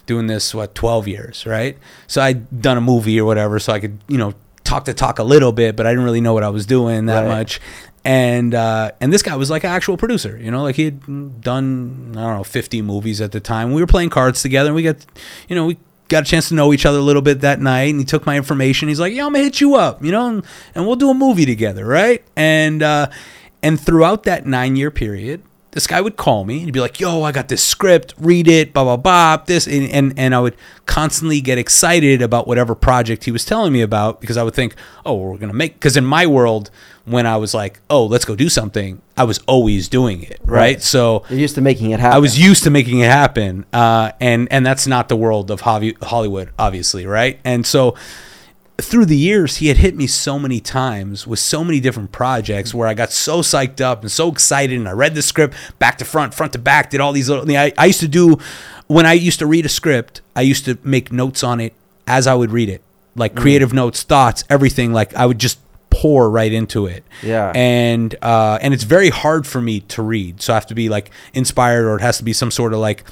doing this what 12 years, right? So I'd done a movie or whatever, so I could you know talk to talk a little bit, but I didn't really know what I was doing that Right. much. And uh, and this guy was like an actual producer, you know, like he had done I don't know 50 movies at the time. We were playing cards together, and we got, you know, we got a chance to know each other a little bit that night. And he took my information. He's like, "Yeah, I'm gonna hit you up, you know, and, and we'll do a movie together, right?" And uh, and throughout that nine year period, this guy would call me and he'd be like, "Yo, I got this script, read it, blah blah blah." This and and, and I would constantly get excited about whatever project he was telling me about because I would think, "Oh, we're gonna make." Because in my world, when I was like, "Oh, let's go do something," I was always doing it, right? Right. So You're used to making it happen. I was used to making it happen, uh, and and that's not the world of Hollywood, obviously, right? And so through the years, he had hit me so many times with so many different projects where I got so psyched up and so excited, and I read the script back to front, front to back, did all these little. I, I used to do when I used to read a script, I used to make notes on it as I would read it, like creative notes, thoughts, everything. Like I would just pour right into it. Yeah. And uh, and it's very hard for me to read, so I have to be like inspired, or it has to be some sort of like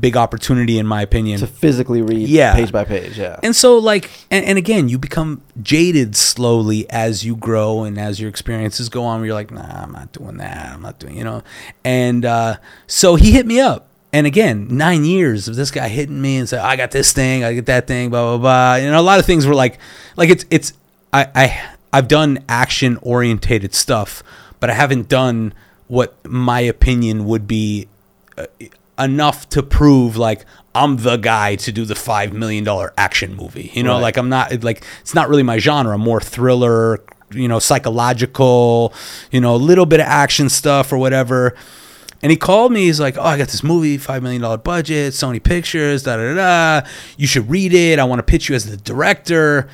big opportunity, in my opinion. to physically read Yeah. page by page. Yeah. And so, like, and, and again, you become jaded slowly as you grow and as your experiences go on. Where you're like, nah, I'm not doing that. I'm not doing, you know. And uh, so he hit me up, and again, nine years of this guy hitting me and saying, I got this thing, I get that thing, blah blah blah. And a lot of things were like, like it's it's I I I've done action orientated stuff, but I haven't done what my opinion would be uh, enough to prove like I'm the guy to do the five million dollar action movie. You know, Right. like I'm not like it's not really my genre. I'm more thriller, you know, psychological, you know, a little bit of action stuff or whatever. And he called me. He's like, "Oh, I got this movie, five million dollar budget, Sony Pictures, da da da. da. You should read it. I want to pitch you as the director."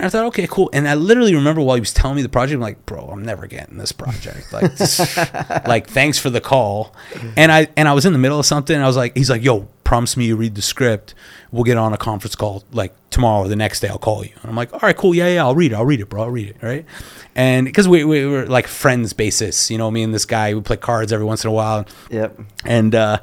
And I thought, okay, cool. And I literally remember while he was telling me the project, I'm like, bro, I'm never getting this project. Like, this, like, thanks for the call. And I and I was in the middle of something. I was like, he's like, yo, promise me you read the script. We'll get on a conference call like tomorrow or the next day. I'll call you. And I'm like, all right, cool, yeah, yeah, I'll read it. I'll read it, bro. I'll read it, right? And because we, we were like friends basis, you know, me and this guy, we play cards every once in a while Yep. and uh,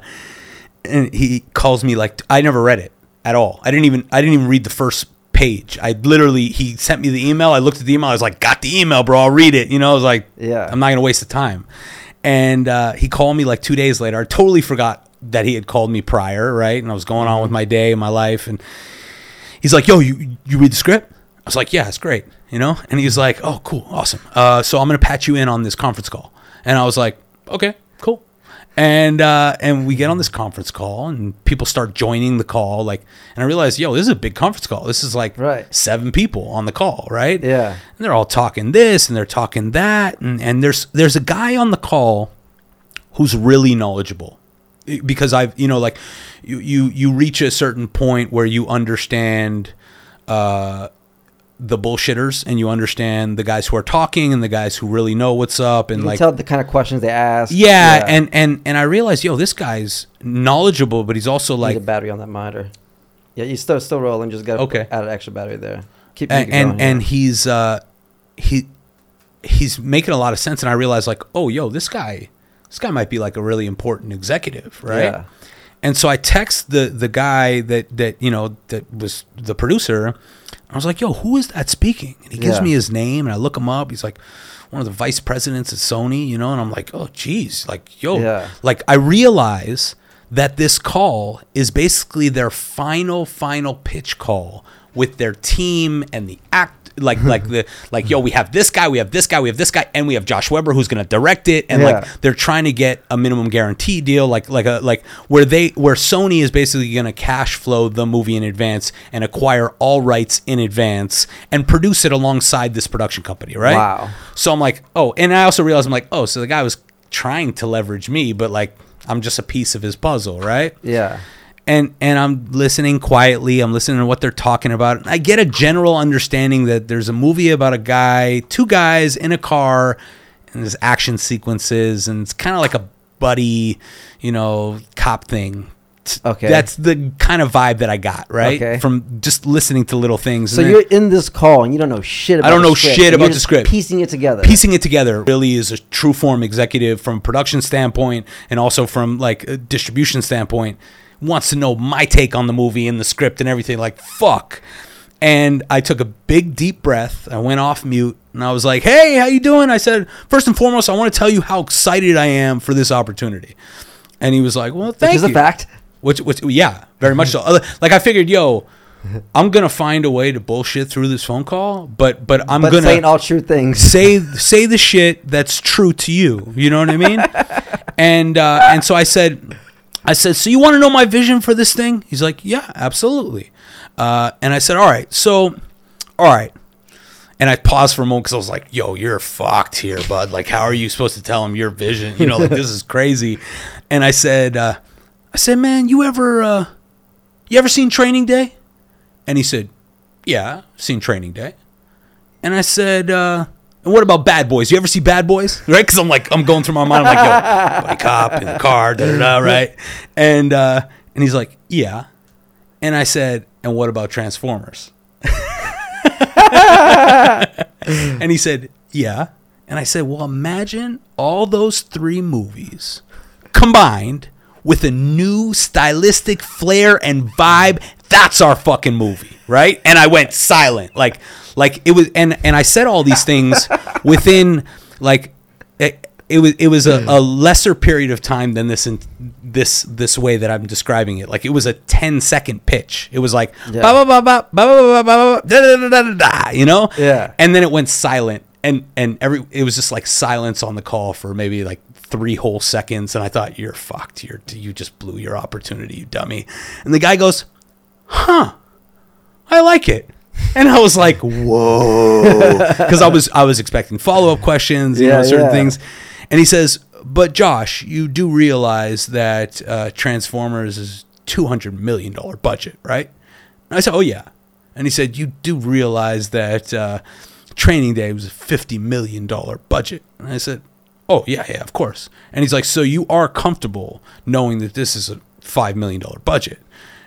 and he calls me like I never read it at all. I didn't even I didn't even read the first page. I literally he sent me the email. I looked at the email. I was like, got the email, bro. I'll read it. You know, I was like, Yeah. I'm not gonna waste the time. And uh, he called me like two days later. I totally forgot that he had called me prior, right? And I was going on with my day, and my life, and he's like, "Yo, you you read the script?" I was like, "Yeah, it's great," you know. And he's like, "Oh, cool, awesome. Uh, so I'm gonna patch you in on this conference call." And I was like, "Okay, cool." And uh, and we get on this conference call, and people start joining the call. Like, and I realize, yo, this is a big conference call. This is like Right. seven people on the call, right? Yeah. And they're all talking this and they're talking that, and, and there's there's a guy on the call who's really knowledgeable because I've you know like you you you reach a certain point where you understand uh the bullshitters and you understand the guys who are talking and the guys who really know what's up and You like tell the kind of questions they ask. yeah, and and and I realized yo this guy's knowledgeable but he's also like a battery on that monitor. Yeah, you still still rolling. Just got Okay. add an extra battery there. Keep and and, going, and yeah. he's uh he he's making a lot of sense and I realized like oh yo this guy this guy might be like a really important executive right Yeah. and so I text the the guy that that you know that was the producer I was like, "Yo, who is that speaking?" And he gives Yeah. me his name, and I look him up. He's like one of the vice presidents at Sony, you know. And I'm like, "Oh, geez, like, yo, Yeah. like I realize that this call is basically their final, final pitch call with their team and the act." Like, like the like, yo, we have this guy, we have this guy, we have this guy, and we have Josh Webber who's going to direct it, and Yeah. like they're trying to get a minimum guarantee deal like like a like where they where Sony is basically going to cash flow the movie in advance and acquire all rights in advance and produce it alongside this production company, right? Wow. So I'm like, "Oh, and I also realized I'm like, "Oh, so the guy was trying to leverage me, but like I'm just a piece of his puzzle, right?" Yeah. And and I'm listening quietly. I'm listening to what they're talking about. I get a general understanding that there's a movie about a guy, two guys in a car, and there's action sequences, and it's kind of like a buddy, you know, cop thing. Okay. that's the kind of vibe that I got right Okay. from just listening to little things. So you're in this call and you don't know shit about don't the know script, shit about the script. Piecing it together. piecing it together really is a true form executive from a production standpoint and also from like a distribution standpoint wants to know my take on the movie and the script and everything like fuck and i took a big deep breath i went off mute and i was like hey how you doing i said first and foremost i want to tell you how excited i am for this opportunity and he was like well thank Which is you a fact. which, which, yeah, very much so. Like I figured, yo, I'm gonna find a way to bullshit through this phone call, but but I'm But gonna saying all true things. say say the shit that's true to you. You know what I mean? and uh, and so I said, I said, so you want to know my vision for this thing? He's like, yeah, absolutely. Uh, and I said, all right, so, all right. And I paused for a moment because I was like, yo, you're fucked here, bud. Like, how are you supposed to tell him your vision? You know, like this is crazy. And I said, uh, I said, man, you ever, uh, you ever seen Training Day? And he said, yeah, seen Training Day. And I said, uh, and what about Bad Boys? You ever see Bad Boys? Right? Because I'm like, I'm going through my mind. I'm like, yo, buddy cop in the car, da da da, right? And uh, and he's like, yeah. And I said, and what about Transformers? and he said, yeah. And I said, well, imagine all those three movies combined with a new stylistic flair and vibe. That's our fucking movie, right? And I went silent, like, like it was, and and I said all these things within, like, it, it was it was a, a lesser period of time than this in this this way that I'm describing it. Like it was a 10 second pitch. It was like Yeah. ba ba ba ba ba ba ba ba ba da da da da da da, you know? Yeah. And then it went silent and and every it was just like silence on the call for maybe like three whole seconds and I thought you're fucked. You're you just blew your opportunity, you dummy. And the guy goes, "Huh. I like it." And I was like, "Whoa." Cuz I was I was expecting follow-up questions, you Yeah, know, certain yeah. things. And he says, "But Josh, you do realize that uh, Transformers is 200 million dollar budget, right?" And I said, "Oh yeah." And he said, "You do realize that uh, Training Day was a fifty million dollar budget?" And I said, "Oh yeah, yeah, of course." And he's like, "So you are comfortable knowing that this is a five million dollar budget?"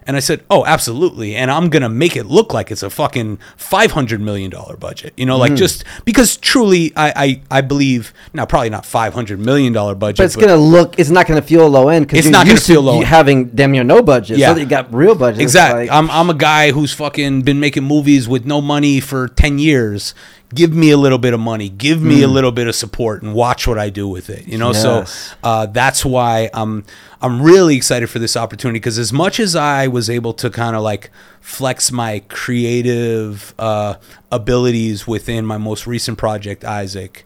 And I said, "Oh, absolutely." And I'm gonna make it look like it's a fucking five hundred million dollar budget. You know, Mm. like just because truly, I I, I believe now probably not five hundred million dollar budget, But it's gonna look. It's not gonna feel low end because It's you're not gonna to feel low having damn near no budget. Yeah. So you got real budget. Exactly. like- I'm I'm a guy who's fucking been making movies with no money for 10 years. Give me a little bit of money. Give me a little bit of support and watch what I do with it. You know, Yes. so uh, that's why I'm I'm really excited for this opportunity because as much as I was able to kind of like flex my creative uh, abilities within my most recent project, Isaac,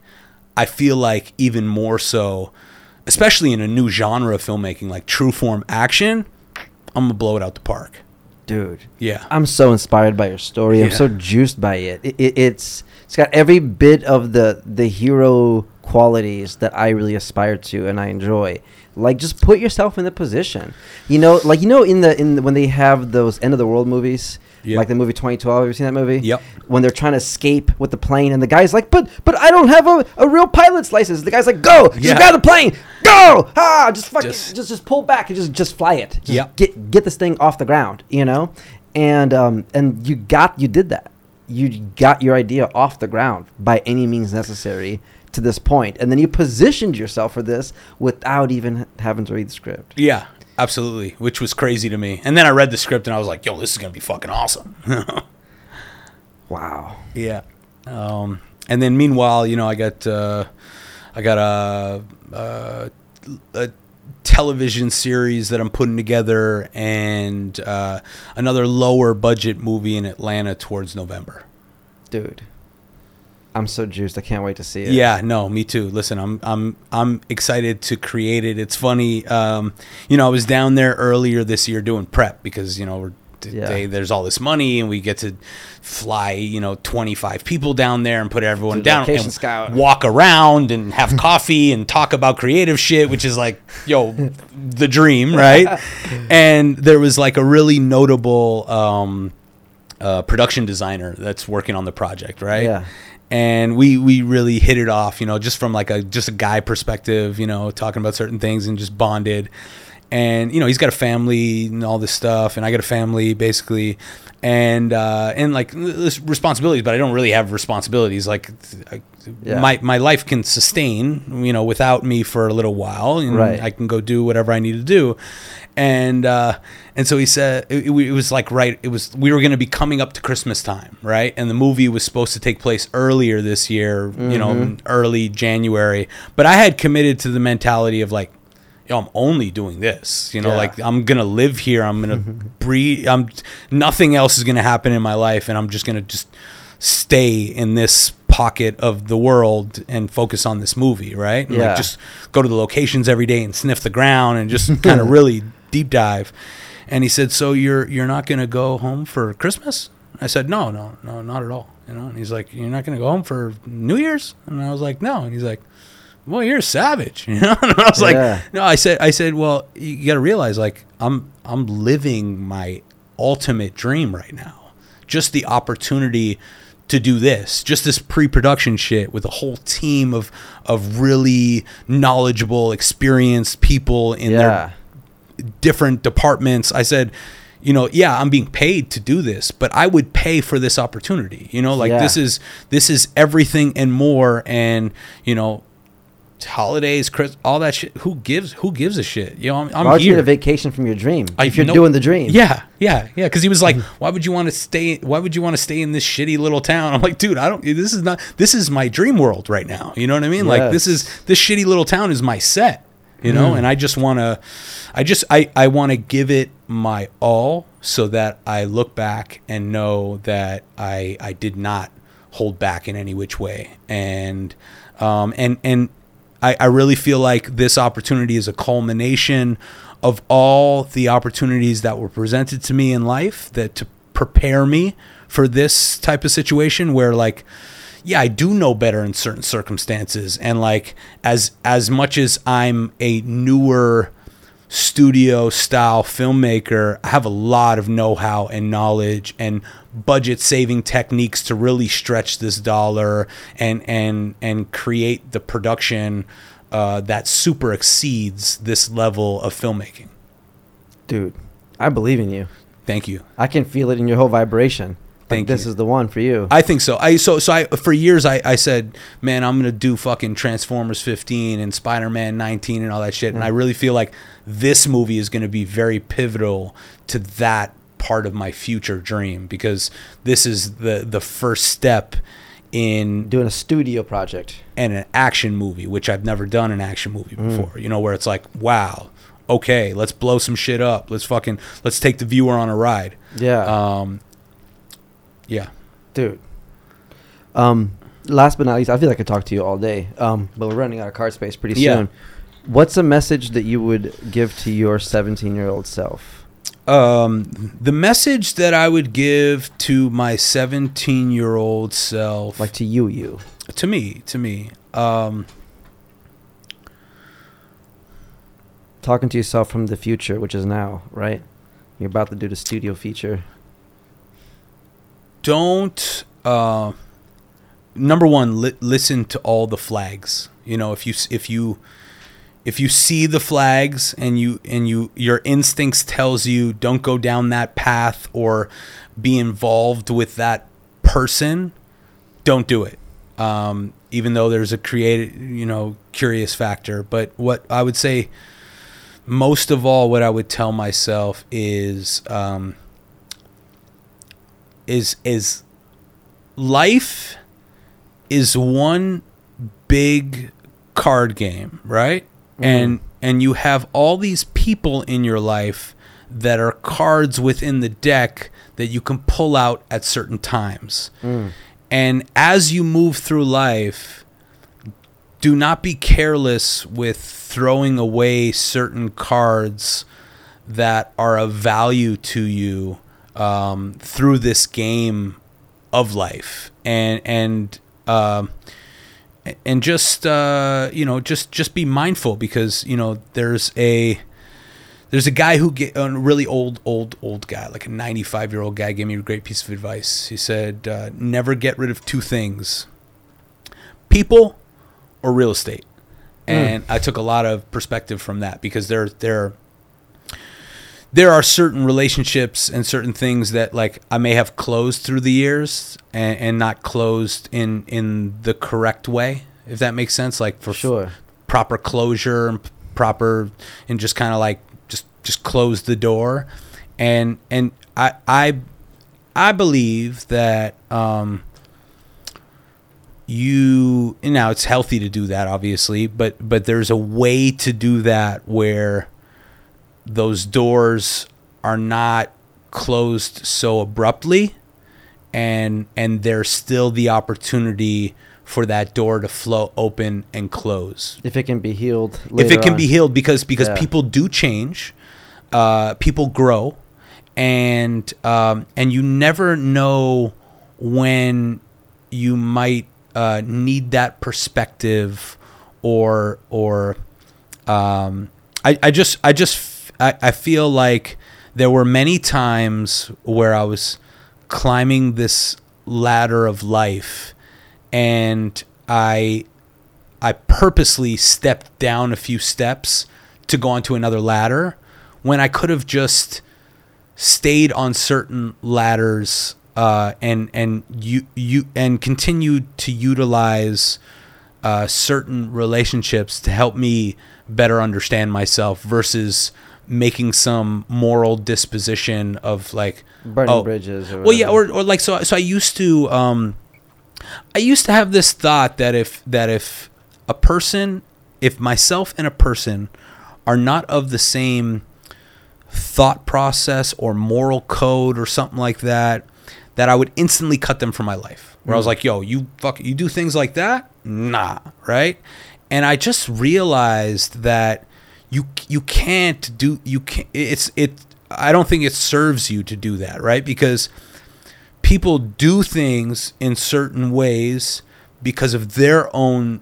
I feel like even more so, especially in a new genre of filmmaking like true form action, I'm gonna blow it out the park. Dude. Yeah. I'm so inspired by your story. I'm so juiced by it. It, it. It's it's got every bit of the the hero qualities that I really aspire to and I enjoy. Like just put yourself in the position. You know, like you know in the in the, when they have those end of the world movies, Yeah. like the movie 2012. Have you seen that movie? Yep. When they're trying to escape with the plane and the guy's like, "But but I don't have a, a real pilot's license." The guy's like, "Go, just Yeah. grab the plane. Go! Ah, just fucking Just- just just, pull back and just just fly it. Just Yep. get get this thing off the ground, you know? And um and you got you did that. You got your idea off the ground by any means necessary to this. And then you positioned yourself for this without even having to read the script. Yeah, absolutely. Which was crazy to me. And then I read the script and I was like, yo, this is going to be fucking awesome. Wow. Yeah. Um, and then meanwhile, you know, I got uh, I got a, a, a television series that I'm putting together and uh, another lower budget movie in Atlanta towards November. Dude. I'm so juiced. I can't wait to see it. Yeah, no, me too. Listen, I'm I'm I'm excited to create it. It's funny, um, you know, I was down there earlier this year doing prep because you know we're Yeah. they, there's all this money and we get to fly you know 25 people down there and put everyone Do down and scout. walk around and have coffee and talk about creative shit which is like yo the dream right and there was like a really notable um, uh, production designer that's working on the project right Yeah. And we we really hit it off you know just from like a just a guy perspective you know talking about certain things and just bonded and you know he's got a family and all this stuff and i got a family basically and uh and like this responsibilities but i don't really have responsibilities like I, Yeah. my my life can sustain you know without me for a little while and Right. i can go do whatever i need to do and uh and so he said it, it was like right it was we were going to be coming up to christmas time right? And the movie was supposed to take place earlier this year you know early january. But i had committed to the mentality of like yo i'm only doing this you know Yeah. like i'm gonna live here. I'm gonna breathe. I'm nothing else is gonna happen in my life and i'm just gonna just stay in this pocket of the world and focus on this movie right? And Yeah. like just go to the locations every day and sniff the ground and just kind of really deep dive. And he said so you're you're not gonna go home for christmas? I said no no no not at all. You know and he's like you're not gonna go home for new year's? And i was like no. And he's like well, you're a savage, you know. And I was like, no, I said, I said, well, you got to realize, like, I'm, I'm living my ultimate dream right now. Just the opportunity to do this, just this pre-production shit with a whole team of, of really knowledgeable, experienced people in Yeah. their different departments. I said, you know, yeah, I'm being paid to do this, but I would pay for this opportunity. You know, like Yeah. this is this is everything and more. And you know, holidays, Chris, all that shit. Who gives Who gives a shit? You know, I'm, I'm Why would you a vacation from your dream I- if you're no- doing the dream? Yeah, yeah, yeah. Because he was like, mm-hmm. "Why would you want to stay? Why would you want to stay in this shitty little town?" I'm like, "Dude, I don't. This is not. This is my dream world right now. You know what I mean? Like this is this shitty little town is my set. You know, Mm. and I just want to, I just I I want to give it my all so that I look back and know that I I did not hold back in any which way and um and and I, I really feel like this opportunity is a culmination of all the opportunities that were presented to me in life that to prepare me for this type of situation where like yeah i do know better in certain circumstances and like as as much as i'm a newer studio style filmmaker i have a lot of know-how and knowledge and budget saving techniques to really stretch this dollar and and and create the production uh, that super exceeds this level of filmmaking Dude, I believe in you. thank you I can feel it in your whole vibration. Like, Thank this you. is the one for you. I think so. I so so I for years I, I said, man, I'm gonna do fucking Transformers 15 and Spider Man 19 and all that shit. And I really feel like this movie is gonna be very pivotal to that part of my future dream because this is the the first step in doing a studio project. and an action movie, which I've never done an action movie before. You know, where it's like, wow, okay, let's blow some shit up. Let's fucking let's take the viewer on a ride. Yeah. Um, yeah. Dude. Um, last but not least, I feel like I could talk to you all day. Um, but we're running out of card space pretty Yeah. soon. What's a message that you would give to your 17 year old self? Um, the message that I would give to my 17 year old self, Like to you, you. to me, to me, um, Talking to yourself from the future, which is now, right? You're about to do the studio feature. Don't uh, number one li- listen to all the flags. You know if you if you if you see the flags and you and you your instincts tells you don't go down that path or be involved with that person don't do it. Um, even though there's a creative you know curious factor. But what i would say most of all what i would tell myself is um, is is life is one big card game, right? Mm. And and you have all these people in your life that are cards within the deck that you can pull out at certain times. Mm. And as you move through life, do not be careless with throwing away certain cards that are of value to you um, through this game of life. And and um, and just uh, you know just just be mindful because you know there's a there's a guy who get a really old old old guy like a 95 year old guy gave me a great piece of advice. He said uh, never get rid of two things people or real estate. And i took a lot of perspective from that because there there there are certain relationships and certain things that like I may have closed through the years and, and not closed in in the correct way, if that makes sense. Like for Sure. proper closure and proper and just kind of like just just close the door, and and I I I believe that um you now it's healthy to do that obviously but but there's a way to do that where those doors are not closed so abruptly and and there's still the opportunity for that door to flow open and close If it can be healed. if it can on. be healed because because Yeah. people do change uh, people grow and um, and you never know when you might uh, need that perspective or or um, I, I just I just I, I feel like there were many times where I was climbing this ladder of life and I I purposely stepped down a few steps to go onto another ladder when I could have just stayed on certain ladders uh, and and you you and continued to utilize uh, certain relationships to help me better understand myself versus making some moral disposition of like Burning oh, bridges. Or well yeah or, or like so so i used to um i used to have this thought that if that if a person if myself and a person are not of the same thought process or moral code or something like that that i would instantly cut them from my life. Where i was like yo you fuck you do things like that? Nah right? And i just realized that you you can't do you can't it's it i don't think it serves you to do that right? Because people do things in certain ways because of their own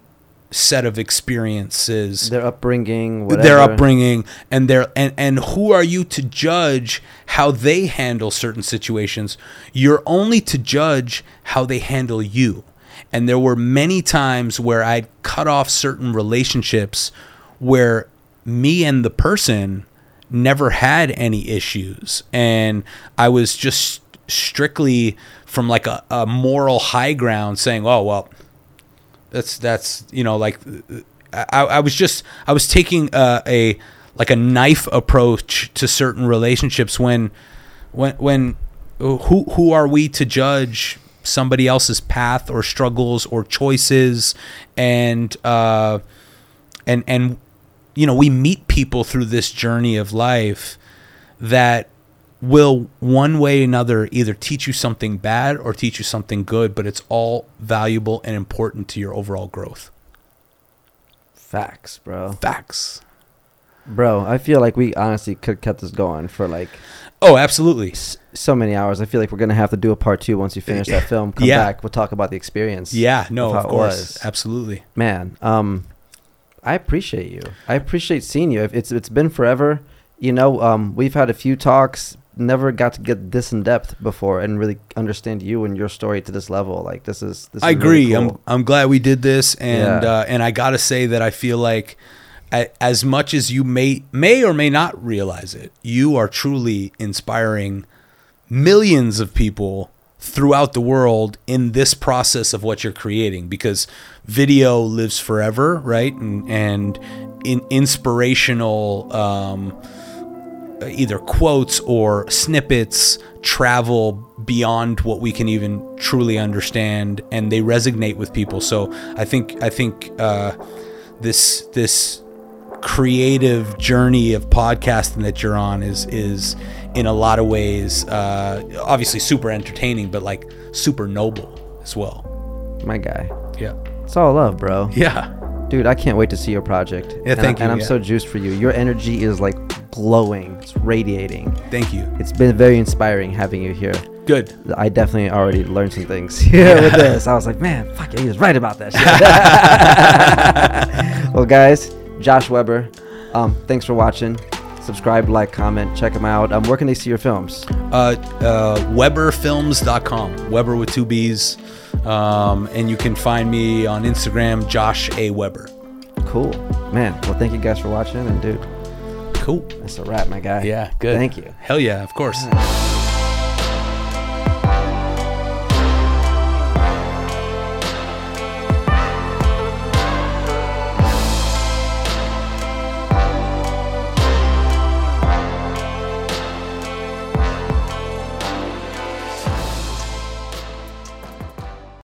set of experiences. Their upbringing, whatever. their upbringing and their and and who are you to judge how they handle certain situations? You're only to judge how they handle you. And there were many times where i'd cut off certain relationships where me and the person never had any issues. And i was just strictly from like a, a moral high ground saying oh well that's that's you know like I, I was just I was taking a like a knife approach to certain relationships when when when who who are we to judge somebody else's path or struggles or choices? And uh and and you know we meet people through this journey of life that will one way or another either teach you something bad or teach you something good but it's all valuable and important to your overall growth Facts, bro. facts Bro, I feel like we honestly could cut this going for like oh absolutely s- so many hours. I feel like we're gonna have to do a part two once you finish that film. Come Yeah. back, we'll talk about the experience. yeah no of course absolutely man. Um, I appreciate you. I appreciate seeing you. It's it's been forever. You know, um, we've had a few talks. Never got to get this in depth before and really understand you and your story to this level. Like this is this. Is I agree. Really cool. I'm I'm glad we did this, and Yeah. uh, and I gotta say that I feel like, a- as much as you may may or may not realize it, you are truly inspiring millions of people throughout the world in this process of what you're creating because video lives forever right and and in inspirational um either quotes or snippets travel beyond what we can even truly understand, and they resonate with people. So I think I think uh, this this creative journey of podcasting that you're on is is in a lot of ways uh, obviously super entertaining, but like super noble as well. My guy. Yeah. It's all love, bro. Yeah. Dude, I can't wait to see your project. Yeah, And thank I- And you, I'm yeah. so juiced for you. Your energy is like glowing. It's radiating. Thank you. It's been very inspiring having you here. Good. I definitely already learned some things here with this. I was like, man, fuck yeah, he was right about that shit. well, guys, Josh Webber, um, thanks for watching. Subscribe, like, comment, check them out. Um, where can they see your films? Uh, uh, WebberFilms.com. Webber with two B's. Um, and you can find me on Instagram, Josh A. Webber. Cool. Man, well, thank you guys for watching. And, dude, Cool. that's a wrap, my guy. Yeah, good. Thank you. Hell yeah, of course.